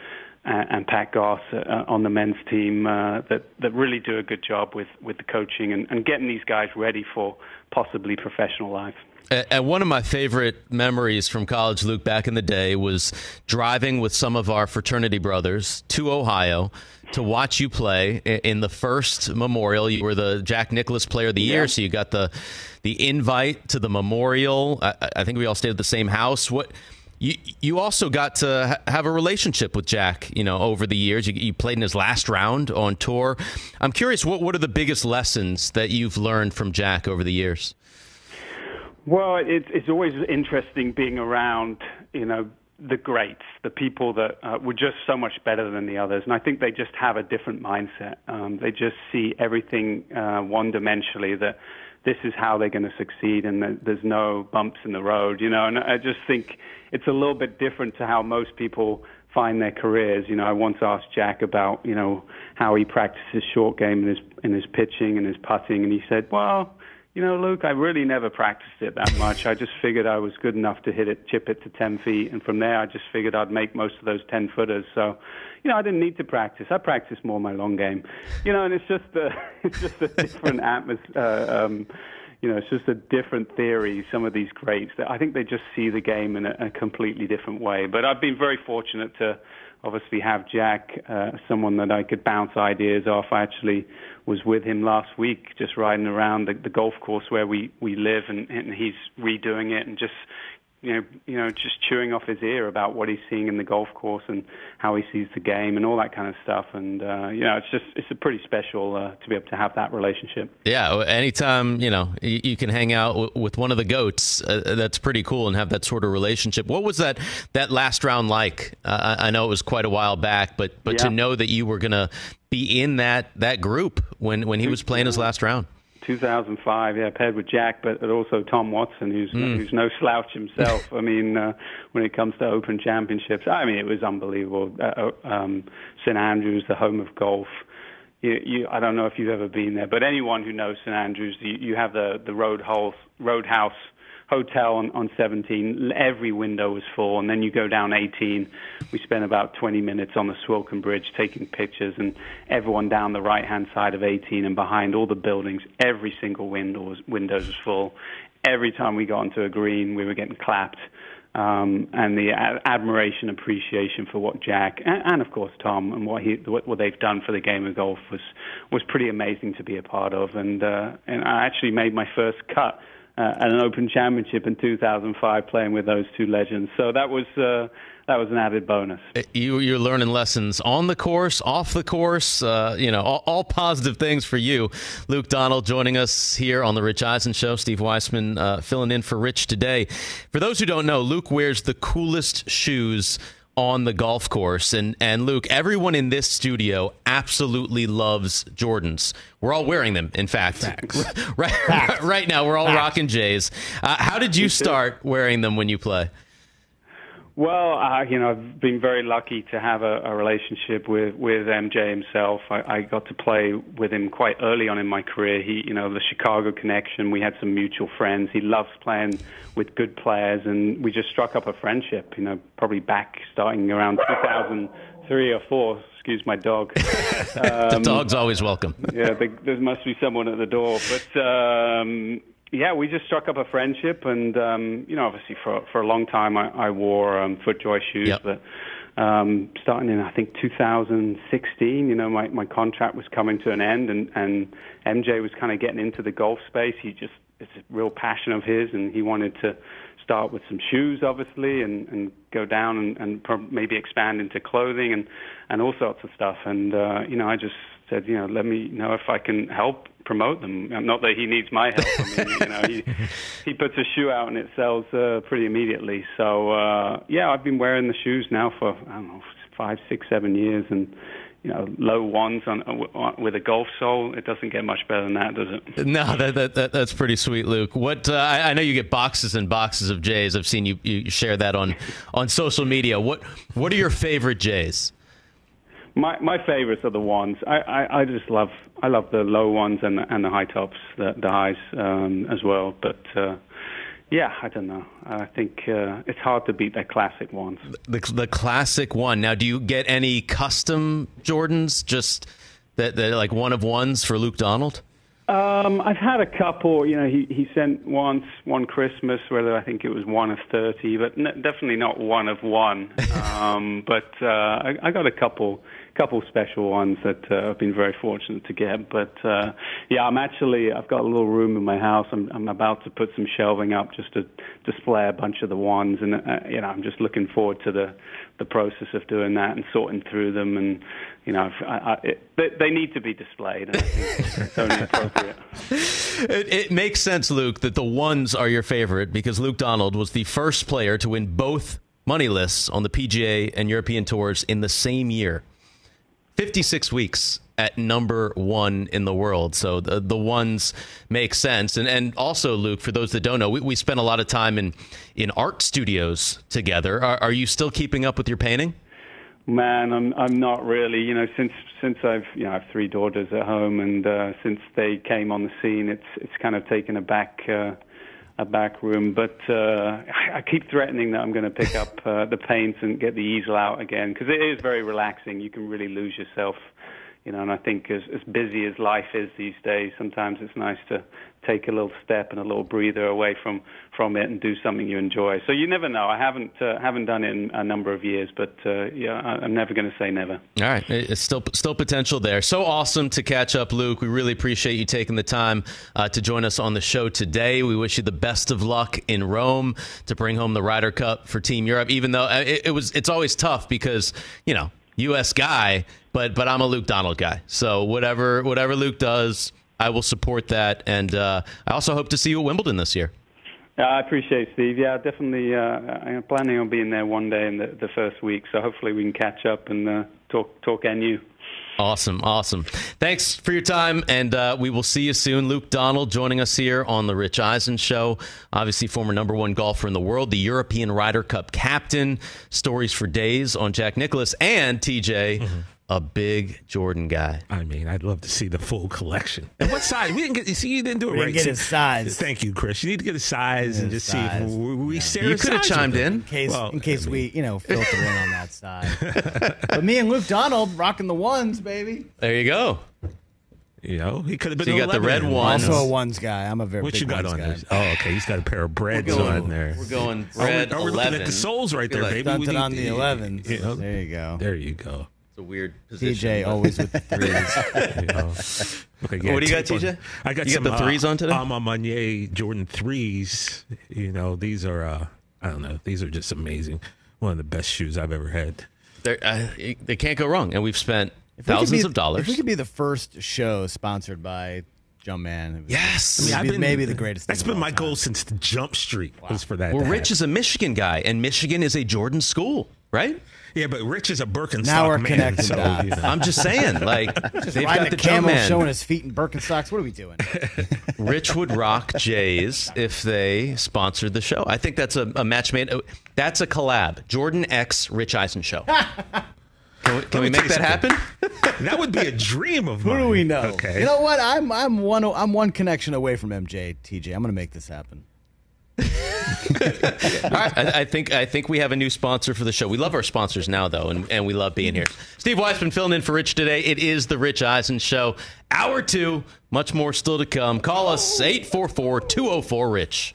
S9: and Pat Goss uh, on the men's team uh, that that really do a good job with with the coaching and, and getting these guys ready for possibly professional life.
S6: And one of my favorite memories from college, Luke, back in the day was driving with some of our fraternity brothers to Ohio to watch you play in the first memorial. You were the Jack Nicklaus Player of the Year, yeah. so you got the the invite to the memorial. I, I think we all stayed at the same house. What you you also got to ha- have a relationship with Jack, you know, over the years. You, you, played in his last round on tour. I'm curious, what what are the biggest lessons that you've learned from Jack over the years?
S9: Well, it's it's always interesting being around, you know, the greats, the people that uh, were just so much better than the others, and I think they just have a different mindset. Um, they just see everything uh, one-dimensionally. That this is how they're going to succeed, and there's no bumps in the road, you know. And I just think it's a little bit different to how most people find their careers. You know, I once asked Jack about you know how he practices short game in his in his pitching and his putting, and he said, "Well, you know, Luke, I really never practiced it that much. I just figured I was good enough to hit it, chip it to 10 feet, and from there I just figured I'd make most of those 10 footers. So, you know, I didn't need to practice. I practice more my long game, you know, and it's just a, it's just a different atmosphere. Uh, um, you know, it's just a different theory. Some of these greats, I think they just see the game in a, a completely different way. But I've been very fortunate to obviously have Jack, uh, someone that I could bounce ideas off. I actually was with him last week, just riding around the, the golf course where we we live, and, and he's redoing it and just you know, you know, just chewing off his ear about what he's seeing in the golf course and how he sees the game and all that kind of stuff. And uh, you know, it's just it's a pretty special uh, to be able to have that relationship.
S6: Yeah, anytime you know you, you can hang out w- with one of the goats, uh, that's pretty cool and have that sort of relationship. What was that that last round like? Uh, I know it was quite a while back, but but
S9: Yeah.
S6: to know that you were gonna be in that that group when when he was playing his last round.
S9: 2005, yeah, paired with Jack, but also Tom Watson, who's
S6: Mm.
S9: who's no slouch himself. I mean, uh, when it comes to Open Championships, I mean, it was unbelievable. Uh, um, St Andrews, the home of golf. You, you, I don't know if you've ever been there, but anyone who knows St Andrews, you, you have the the Roadhouse Roadhouse Hotel on, on 17. Every window was full, and then you go down 18. We spent about 20 minutes on the Swilcan Bridge taking pictures, and everyone down the right hand side of 18 and behind all the buildings, every single window was, windows was full. Every time we got onto a green, we were getting clapped. Um, and the a- admiration, appreciation for what Jack and, and of course Tom and what he what, what they've done for the game of golf was was pretty amazing to be a part of. And uh, and I actually made my first cut uh, at an Open Championship in 2005, playing with those two legends. So that was uh, that was an added bonus.
S6: You you're learning lessons on the course, off the course. Uh, you know, all, all positive things for you. Luke Donald joining us here on the Rich Eisen Show. Steve Weissman uh, filling in for Rich today. For those who don't know, Luke wears the coolest shoes on the golf course. And and Luke everyone in this studio absolutely loves Jordans. We're all wearing them in fact. Right right now we're all rocking J's uh, how did you start wearing them when you play
S9: Well, uh, you know, I've been very lucky to have a, a relationship with with MJ himself. I, I got to play with him quite early on in my career. He, you know, the Chicago connection. We had some mutual friends. He loves playing with good players, and we just struck up a friendship. You know, probably back starting around 2003 or four. Excuse my dog.
S6: the dog's always welcome
S9: yeah, there, there must be someone at the door. But um, yeah, we just struck up a friendship, and um, you know, obviously for for a long time I, I wore um, FootJoy shoes,
S6: Yep.
S9: but um, starting in I think 2016, you know, my my contract was coming to an end, and and MJ was kind of getting into the golf space. He just it's a real passion of his, and he wanted to start with some shoes, obviously, and, and go down and, and maybe expand into clothing and, and all sorts of stuff. And, uh, you know, I just said, you know, let me know if I can help promote them. Not that he needs my help. I mean, you know, he, he puts a shoe out and it sells uh, pretty immediately. So, uh, yeah, I've been wearing the shoes now for, I don't know, five, six, seven years. And, you know, low ones on, on with a golf sole. It doesn't get much better than that, does it?
S6: No, that, that, that that's pretty sweet, Luke. What uh, I, I know you get boxes and boxes of J's. I've seen you, you share that on on social media. What what are your favorite J's?
S9: My my favorites are the ones. I, I, I just love I love the low ones and the, and the high tops, the, the highs um, as well. But uh, yeah, I don't know. I think uh, it's hard to beat their classic ones.
S6: The the classic one. Now, do you get any custom Jordans? Just that that like one of ones for Luke Donald?
S9: Um, I've had a couple. You know, he he sent once one Christmas, whether I think it was one of thirty, but n- definitely not one of one. Um, but uh, I, I got a couple couple special ones that uh, I've been very fortunate to get. But uh, yeah, I'm actually I've got a little room in my house. I'm I'm about to put some shelving up just to display a bunch of the ones, and uh, you know I'm just looking forward to the the process of doing that and sorting through them, and you know I, I, it, they, need to be displayed. And I think it's only appropriate.
S6: It, it makes sense, Luke, that the ones are your favorite because Luke Donald was the first player to win both money lists on the PGA and European tours in the same year. 56 weeks at number one in the world. So the, the ones make sense. And, and also, Luke, for those that don't know, we, we spent a lot of time in, in art studios together. Are, are you still keeping up with your painting?
S9: Man, I'm I'm not really. You know, since since I've you know I have three daughters at home, and uh, since they came on the scene, it's it's kind of taken a back uh, a back room. But uh, I, keep threatening that I'm going to pick up uh, the paints and get the easel out again because it is very relaxing. You can really lose yourself. You know, and I think as as busy as life is these days, sometimes it's nice to take a little step and a little breather away from from it and do something you enjoy. So you never know. I haven't uh, haven't done it in a number of years, but uh, yeah, I, I'm never going to say never.
S6: All right, it's still still potential there. So awesome to catch up, Luke. We really appreciate you taking the time uh, to join us on the show today. We wish you the best of luck in Rome to bring home the Ryder Cup for Team Europe. Even though uh, it, it was, it's always tough because you know U.S. guy, but but I'm a Luke Donald guy. So whatever whatever Luke does, I will support that. And uh, I also hope to see you at Wimbledon this year.
S9: Yeah, I appreciate it, Steve. Yeah, definitely. Uh, I'm planning on being there one day in the, the first week, so hopefully we can catch up and uh, talk talk NU.
S6: Awesome, awesome. Thanks for your time, and uh, we will see you soon. Luke Donald joining us here on the Rich Eisen Show. Obviously, former number one golfer in the world, the European Ryder Cup captain. Stories for days on Jack Nicklaus and TJ.
S4: Mm-hmm.
S6: A big Jordan guy.
S4: I mean, I'd love to see the full collection. And what size? We didn't get. You see, you didn't do it
S1: We
S4: right.
S1: didn't get his size.
S4: Thank you, Chris. You need to get his size and
S1: his
S4: just see if we, we share
S6: You could have chimed in.
S1: in case
S4: Well,
S1: in case
S4: I mean-
S1: we you know filter in on that side. but me and Luke Donald rocking the ones, baby.
S6: There you go.
S4: You know, he could have been.
S6: So you got the red one.
S1: Also a ones guy. I'm a very
S4: What
S1: big
S4: you got
S1: ones
S4: on
S1: guy.
S4: there? Oh, okay. He's got a pair of breads
S6: going-
S4: on there.
S6: we're going
S4: Are we-
S6: red
S4: Are we, looking
S6: 11.
S4: at the soles right there,
S6: You're like,
S4: baby? We
S1: Stunted
S4: need
S1: on the 11s.
S4: You know,
S1: There you go.
S4: There you go.
S6: It's a weird position.
S1: TJ
S6: but-
S1: always with the threes.
S4: You know. Okay,
S6: What do you got,
S4: tape
S6: TJ?
S4: I got
S6: You got the threes
S4: uh,
S6: on today?
S4: Alma Manier Jordan threes. You know, these are uh, I don't know. These are just amazing. One of the best shoes I've ever had.
S6: They're, uh, they can't go wrong, and we've spent
S1: If we
S6: thousands
S1: be-
S6: of dollars.
S1: If we could be the first show sponsored by Jumpman, it
S6: Yes. I mean, I've been-
S1: maybe the greatest.
S4: That's
S1: thing of
S4: been my
S1: time.
S4: goal since the Jump Street was for that.
S6: well, Rich
S4: happen.
S6: is a Michigan guy, and Michigan is a Jordan school, right?
S4: yeah, but Rich is a Birkenstock
S1: Now we're
S4: man,
S1: connecting
S4: so,
S1: dots.
S4: you know.
S6: I'm just saying, like
S1: Just
S6: they've
S1: riding
S6: got the
S1: a camel,
S6: Jumpman.
S1: showing his feet in Birkenstocks. What are we doing?
S6: Rich would rock Jays if they sponsored the show. I think that's a, a match made. oh, That's a collab. Jordan X Rich Eisen show. Can we, can we make that
S4: you
S6: happen?
S4: that would be a dream of mine.
S1: Who do we know?
S4: Okay.
S1: You know what? I'm I'm one I'm one connection away from MJ. TJ, I'm gonna make this happen.
S6: I, I think I think we have a new sponsor for the show. We love our sponsors now, though, and, and we love being here. Steve Weissman filling in for Rich today. It is the Rich Eisen Show. Hour two, much more still to come. Call us 844 204 Rich.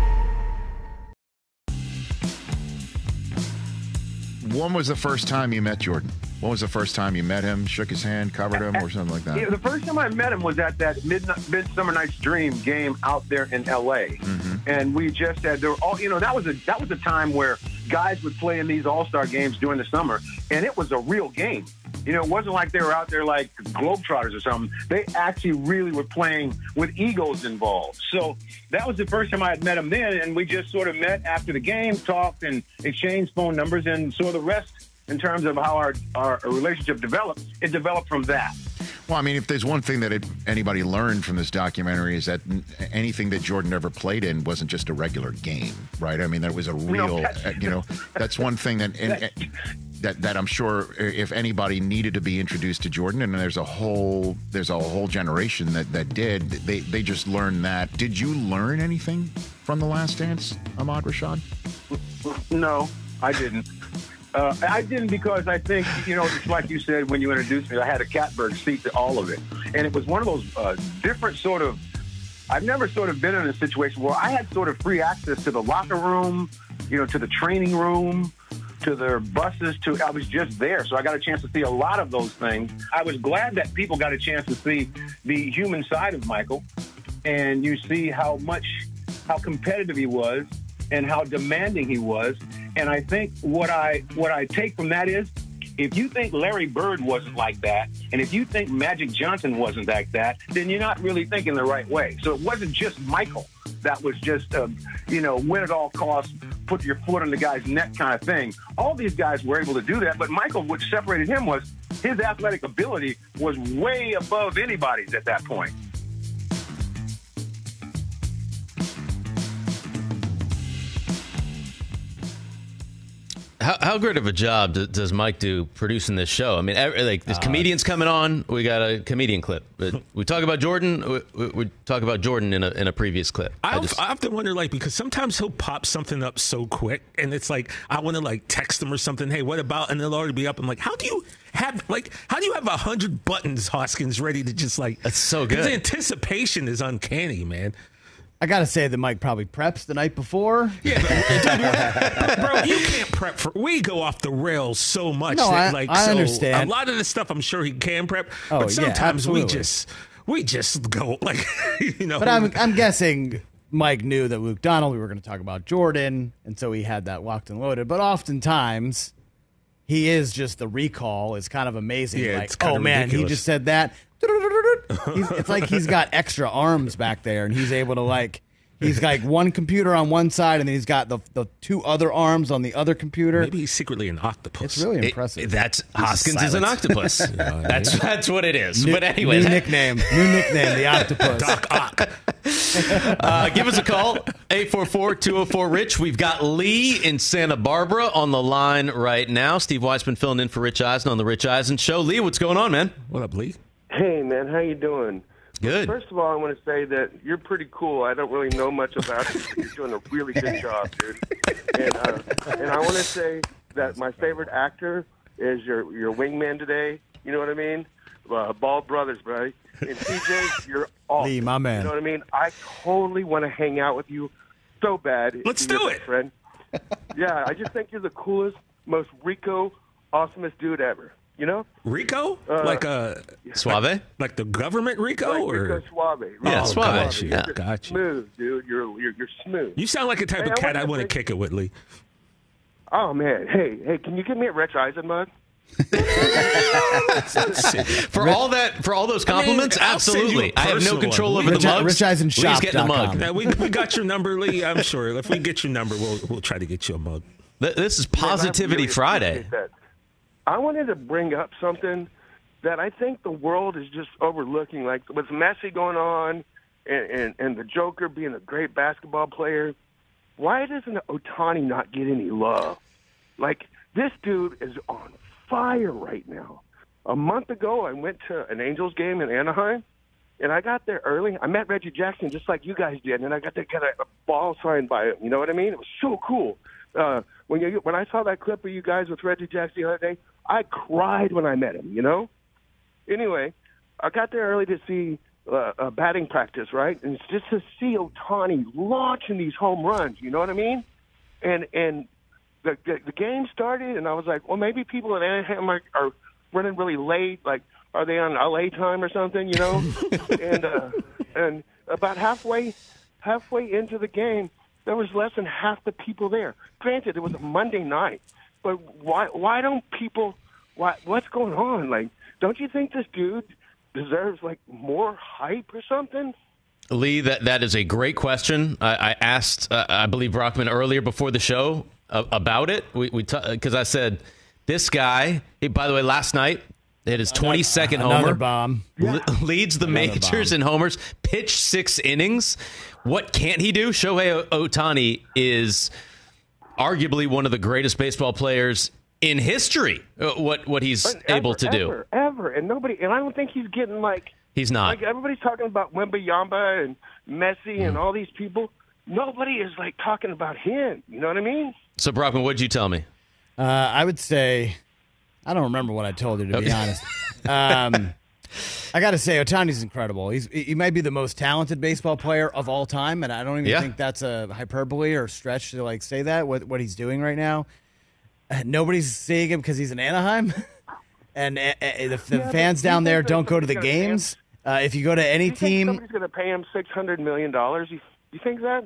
S3: When was the first time you met Jordan? When was the first time you met him, shook his hand, covered him, or something like that?
S10: Yeah, the first time I met him was at that Midnight, Midsummer Night's Dream game out there in L.A. Mm-hmm. And we just had there were all you know that was a that was a time where guys would play in these All Star games during the summer, and it was a real game. You know, it wasn't like they were out there like Globetrotters or something. They actually really were playing with egos involved. So that was the first time I had met him then, and we just sort of met after the game, talked, and exchanged phone numbers, and so the rest in terms of how our, our relationship developed, it developed from that.
S3: Well, I mean, if there's one thing that it, anybody learned from this documentary is that n- anything that Jordan ever played in wasn't just a regular game, right? I mean, there was a real,
S10: that's-
S3: uh, you know, that's one thing that. And, that that I'm sure if anybody needed to be introduced to Jordan, and there's a whole there's a whole generation that that did. They they just learned that. Did you learn anything from the Last Dance, Ahmad Rashad?
S10: No, I didn't. Uh, I didn't because I think, you know, just like you said when you introduced me, I had a catbird seat to all of it. And it was one of those uh, different sort of, I've never sort of been in a situation where I had sort of free access to the locker room, you know, to the training room, to their buses, to, I was just there. So I got a chance to see a lot of those things. I was glad that people got a chance to see the human side of Michael. And you see how much, how competitive he was and how demanding he was. And I think what I what I take from that is if you think Larry Bird wasn't like that, and if you think Magic Johnson wasn't like that, then you're not really thinking the right way. So it wasn't just Michael that was just, uh, you know, win at all costs, put your foot on the guy's neck kind of thing. All these guys were able to do that, but Michael, what separated him was his athletic ability was way above anybody's at that point.
S6: How, how great of a job does, does Mike do producing this show? I mean, every, like there's uh, comedians coming on. We got a comedian clip. We talk about Jordan. We, we, we talk about Jordan in a in a previous clip.
S4: I,
S6: I just-
S4: I often wonder, like, because sometimes he'll pop something up so quick, and it's like I want to like text him or something. Hey, what about? And they'll already be up. I'm like, how do you have like how do you have a hundred buttons, Hoskins, ready to just like?
S6: That's so
S4: His
S1: good.
S4: anticipation is uncanny, man.
S1: I gotta say that Mike probably preps the night before.
S4: Yeah, bro, you can't prep for. We go off the rails so much.
S1: No,
S4: that,
S1: I-
S4: like,
S1: I
S4: so
S1: understand.
S4: A lot of the stuff, I'm sure he can prep,
S1: Oh,
S4: but
S1: yeah,
S4: sometimes we just we just go like, you know.
S1: But I'm I'm guessing Mike knew that Luke Donald we were going to talk about Jordan, and so he had that locked and loaded. But oftentimes, he is just the recall is kind of amazing.
S4: Yeah,
S1: like, oh man, he just said that. He's, it's like he's got extra arms back there, and he's able to like. He's like one computer on one side, and then he's got the the two other arms on the other computer.
S4: Maybe he's secretly an octopus.
S1: It's really
S6: It-
S1: impressive.
S6: that's Hoskins is an octopus. that's that's what it is.
S1: New-
S6: but anyway,
S1: new nickname, new nickname, the octopus.
S4: Doc Ock.
S6: Uh, give us a call, 844-204-RICH. We've got Lee in Santa Barbara on the line right now. Steve Weissman filling in for Rich Eisen on the Rich Eisen Show. Lee, what's going on, man?
S4: What up, Lee?
S11: Hey man, how you doing?
S6: Good.
S11: First of all, I want to say that you're pretty cool. I don't really know much about you. but You're doing a really good job, dude. And uh, and I want to say that my favorite actor is your your wingman today. You know what I mean? Uh, Bald Brothers, buddy. And TJ, you're awesome.
S1: Lee, my man.
S11: You know what I mean? I totally want to hang out with you so bad.
S4: Let's do it.
S11: friend. Yeah, I just think you're the coolest, most Rico, awesomest dude ever. You know?
S4: Rico,
S11: Uh,
S4: like a
S6: Suave?
S4: like the government Rico,
S11: Like
S4: or
S11: Rico Suave.
S6: Yeah,
S4: Oh,
S6: Suave.
S4: got you,
S6: Yeah.
S11: You're
S4: got you.
S11: Smooth, dude. You're you're, you're smooth.
S4: You sound like a type
S11: Hey,
S4: of cat I want to kick it with, Lee.
S11: Oh man, hey hey, can you give me a Rich Eisen mug?
S6: For all that, for all those compliments,
S4: I'll send you a
S6: absolutely. I have no
S4: personal
S6: control
S4: one.
S6: over
S1: Rich-
S6: the mugs.
S1: RichEisenShop.com.
S6: Lee's getting a mug.
S4: Now, we, we got your number, Lee. I'm sure if we get your number, we'll we'll try to get you a mug.
S6: This is
S11: Man,
S6: Positivity
S11: really
S6: Friday.
S11: I wanted to bring up something that I think the world is just overlooking, like with Messi going on, and and, and the Joker being a great basketball player. Why doesn't Ohtani not get any love? Like this dude is on fire right now. A month ago, I went to an Angels game in Anaheim, and I got there early. I met Reggie Jackson just like you guys did, and I got to get a, a ball signed by him. You know what I mean? It was so cool. Uh, when you when I saw that clip of you guys with Reggie Jackson the other day, I cried when I met him. You know. Anyway, I got there early to see uh, a batting practice, right? And it's just to see Ohtani launching these home runs. You know what I mean? And and the, the the game started, and I was like, well, maybe people in Anaheim are, are running really late. Like, are they on LA time or something? You know? and uh, and about halfway halfway into the game, there was less than half the people there. Granted, it was a Monday night, but why why don't people? Why what's going on? Like, don't you think this dude deserves like more hype or something?
S6: Lee, that that is a great question. I, I asked, uh, I believe Brockman earlier before the show uh, about it. We because I said this guy. He, by the way, last night hit his twenty second
S1: Another
S6: homer.
S1: bomb.
S6: Le- leads the
S1: Another
S6: majors
S1: bomb.
S6: in homers. Pitched six innings. What can't he do? Shohei O- Ohtani is arguably one of the greatest baseball players in history uh, what what he's
S11: But
S6: able
S11: ever,
S6: to do.
S11: ever, ever, and nobody, and I don't think he's getting like
S6: He's not.
S11: like everybody's talking about Wembayamba and Messi
S6: Mm.
S11: and all these people. Nobody is like talking about him. You know what I mean?
S6: So Brockman, what'd you tell me?
S1: Uh, I would say, I don't remember what I told you to be honest. Um, I got to say, Ohtani's incredible. He's he might be the most talented baseball player of all time, and I don't even
S6: Yeah.
S1: think that's a hyperbole or stretch to like say that. What what he's doing right now, Uh, nobody's seeing him because he's in Anaheim, and uh, uh, the, the
S11: Yeah,
S1: fans down there don't go to the games. Uh, if you go to any
S11: you think
S1: team,
S11: somebody's going to pay him six hundred million dollars. You, you think that?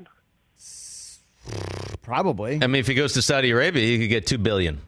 S1: probably.
S6: I mean, if he goes to Saudi Arabia, he could get two billion.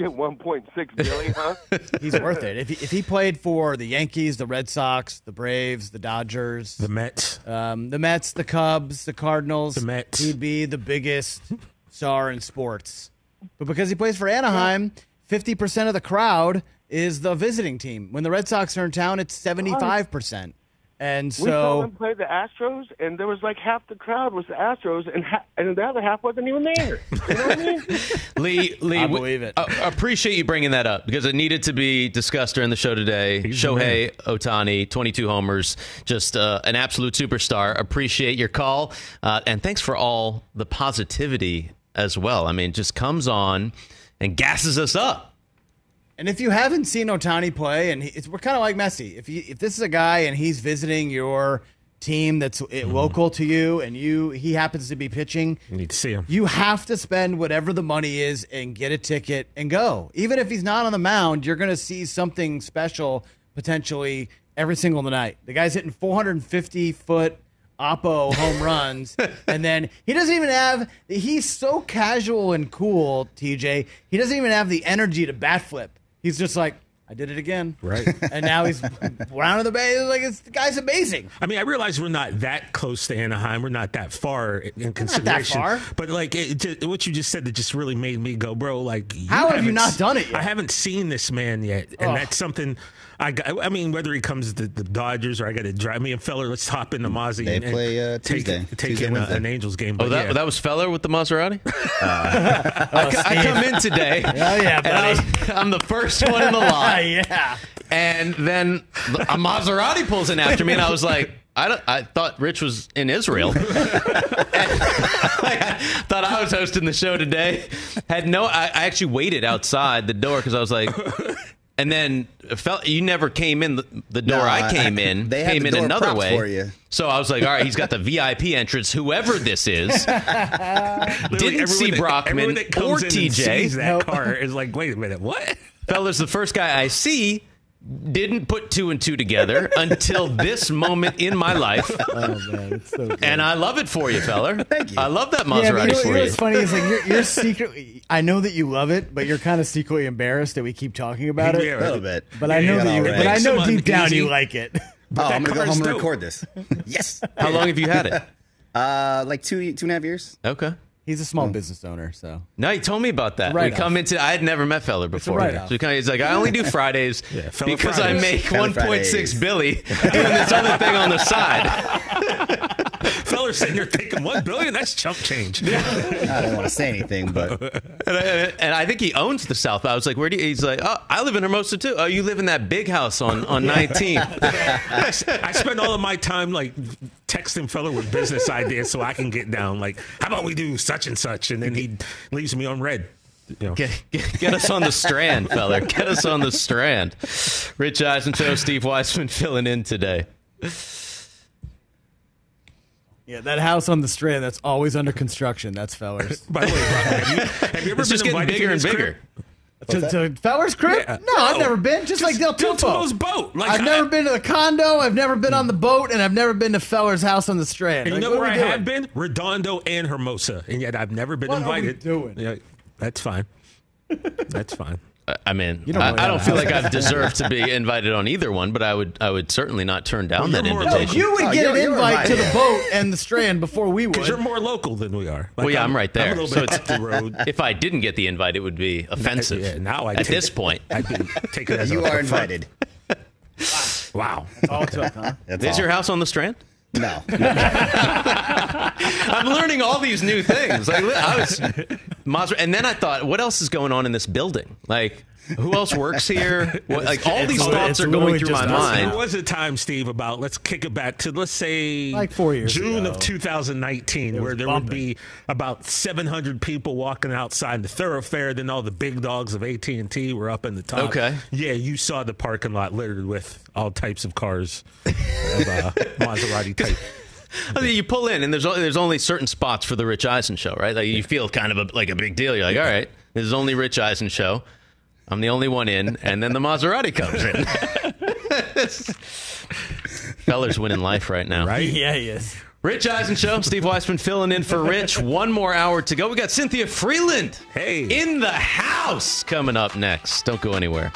S11: He can get one point six billion, huh?
S1: He's worth it. If he, if he played for the Yankees, the Red Sox, the Braves, the Dodgers,
S4: The Mets.
S1: um, the Mets, the Cubs, the Cardinals,
S4: The Mets.
S1: he'd be the biggest star in sports. But because he plays for Anaheim, fifty percent of the crowd is the visiting team. When the Red Sox are in town, it's seventy-five percent. And
S11: we saw
S1: so
S11: them play the Astros, and there was like half the crowd was the Astros, and ha- and the other half wasn't even there. You know what I mean?
S6: Lee, Lee,
S1: I
S6: we-
S1: believe it.
S6: uh, appreciate you bringing that up because it needed to be discussed during the show today.
S4: He's
S6: Shohei Ohtani, 22 homers, just uh, an absolute superstar. Appreciate your call, uh, and thanks for all the positivity as well. I mean, just comes on and gasses us up.
S1: And if you haven't seen Ohtani play, and he, it's, we're kind of like Messi. If you, if this is a guy and he's visiting your team that's
S6: Mm-hmm.
S1: local to you, and you he happens to be pitching,
S4: You need to see him.
S1: you have to spend whatever the money is and get a ticket and go. Even if he's not on the mound, you're going to see something special potentially every single night. The guy's hitting 450 foot oppo home runs, and then he doesn't even have. He's so casual and cool, TJ. He doesn't even have the energy to bat flip. He's just like. I did it again.
S4: Right.
S1: And now he's round of the bay. Like, it's, the guy's amazing.
S4: I mean, I realize we're not that close to Anaheim. We're not that far in consideration.
S1: Not that far.
S4: But like it, just, what you just said, that just really made me go, bro. Like,
S1: How have you
S4: haven't
S1: done it yet?
S4: I haven't seen this man yet, and
S1: Ugh.
S4: that's something. I got, I mean, whether he comes to the Dodgers or I got to drive me and Feller, let's hop in the Mozzie.
S7: They
S4: and, and
S7: play, uh,
S4: take,
S7: Tuesday.
S4: take
S7: Tuesday,
S4: in a, an Angels game.
S6: Oh,
S4: But
S6: that,
S4: yeah.
S6: that was Feller with the Maserati. I, co- I come in today.
S1: Oh, yeah,
S6: and I was, I'm the first one in the line.
S1: yeah.
S6: And then a Maserati pulls in after me, and I was like, I, don't, I thought Rich was in Israel. I thought I was hosting the show today. Had no, I, I actually waited outside the door because I was like, and then felt you never came in the, the door
S7: No,
S6: I
S7: I-
S6: came in.
S7: they
S6: came
S7: the
S6: in another way
S7: for you.
S6: So I was like, all right, he's got the VIP entrance. Whoever this is, didn't see
S4: everyone that-
S6: Brockman
S4: everyone that
S6: or
S4: comes in and
S6: TJ.
S4: sees that
S1: Nope.
S4: car is like, wait a minute, what?
S6: fellas, the first guy I see didn't put two and two together until this moment in my life.
S1: Oh man, it's so good.
S6: And I love it for you, feller.
S7: Thank you.
S6: I love that
S1: yeah,
S6: Maserati
S1: but you know,
S6: for
S1: you know what's funny is like you're, you're secretly. I know that you love it, but you're kind of secretly embarrassed that we keep talking about it.
S4: Yeah,
S7: A little bit.
S1: But I know
S7: Yeah,
S1: that you.
S7: all right.
S1: But I know deep down
S4: uneasy.
S1: you like it.
S7: Oh, I'm gonna go
S4: car's
S7: home and record this. yes.
S6: How long have you had it?
S7: Uh, like two two and a half years.
S6: Okay.
S1: He's a small hmm. business owner, so
S6: No, he told me about that.
S1: Right
S6: we come into. I had never met Feller before.
S1: write-off.
S6: So he kind of, he's like, I only do Fridays
S4: Feller
S6: because I make
S7: Feller
S6: 1.6 Billy doing this other thing on the side.
S4: Feller sitting there thinking one billion. That's chump change.
S7: I don't want to say anything, but
S6: And I, and I think he owns the South. I was like, where do you? He's like, oh, I live in Hermosa too. Oh, you live in that big house on on 19.
S4: I spend all of my time like texting Feller with business ideas so I can get down. Like, how about we do such and such, and then he leaves me on red. You know.
S6: Get, get, get us on the strand, feller. Get us on the strand. Rich Eisen Show, Steve Weissman filling in today.
S1: yeah, that house on the strand that's always under construction. That's Fellers.
S4: By the way, Brock, have you, have you ever
S6: It's
S4: been
S6: just getting
S4: invited to
S6: bigger and bigger.
S4: crib?
S1: To, to Fellers crib?
S4: Yeah.
S1: No, I've never been. Just, like Del
S4: Del. Tufo's boat. Like,
S1: I've
S4: I-
S1: never been to the condo. I've never been on the mm. boat, and I've never been to Feller's house on the strand.
S4: And you
S1: Like,
S4: know
S1: what
S4: where
S1: are
S4: I
S1: we doing?
S4: have been? Redondo and Hermosa, and yet I've never been
S1: What are we
S4: invited.
S1: doing?
S4: Yeah, that's fine. That's fine.
S6: I- I mean,
S1: You don't
S6: I,
S1: really
S6: I don't feel like I've deserved to be invited on either one, but I would I would certainly not turn down
S4: Well,
S6: that
S4: more
S6: invitation.
S4: local.
S1: You would
S7: Oh,
S1: get
S7: you're-
S1: an
S7: you're
S1: invite to the boat and the strand before we would.
S4: Because you're more local than we are. Like,
S6: well, yeah, I'm, right there.
S4: I'm a little
S6: so
S4: bit
S6: it's,
S4: up the road.
S6: if I didn't get the invite, it would be offensive.
S4: Yeah, now I
S6: at
S4: take
S6: this
S4: it-
S6: point,
S4: I'd be taken as
S7: you
S4: a,
S7: are
S4: a front.
S7: invited.
S4: Wow.
S1: all it took, huh?
S7: That's
S6: is
S7: all.
S6: your house on the strand?
S7: No.
S6: I'm learning all these new things. Like I was, and then I thought, what else is going on in this building? Like, who else works here? What, like all these thoughts are going through my mind.
S4: There was a time, Steve, about let's kick it back to let's say
S12: Like four years
S4: June
S12: ago.
S4: of 2019, where there would be about 700 people walking outside the thoroughfare. Then all the big dogs of AT and T were up in the top.
S6: Okay.
S4: yeah, you saw the parking lot littered with all types of cars, of uh, Maserati type.
S6: I mean, you pull in, and there's o- there's only certain spots for the Rich Eisen show, right? Like you feel kind of a, like a big deal. You're like, all right, this is only Rich Eisen show. I'm the only one in, and then the Maserati comes in. Feller's winning life right now.
S4: Right?
S12: Yeah, he is.
S6: Rich Eisen show. Steve Weissman filling in for Rich. One more hour to go. We got Cynthia Frelund.
S4: Hey.
S6: In the house coming up next. Don't go anywhere.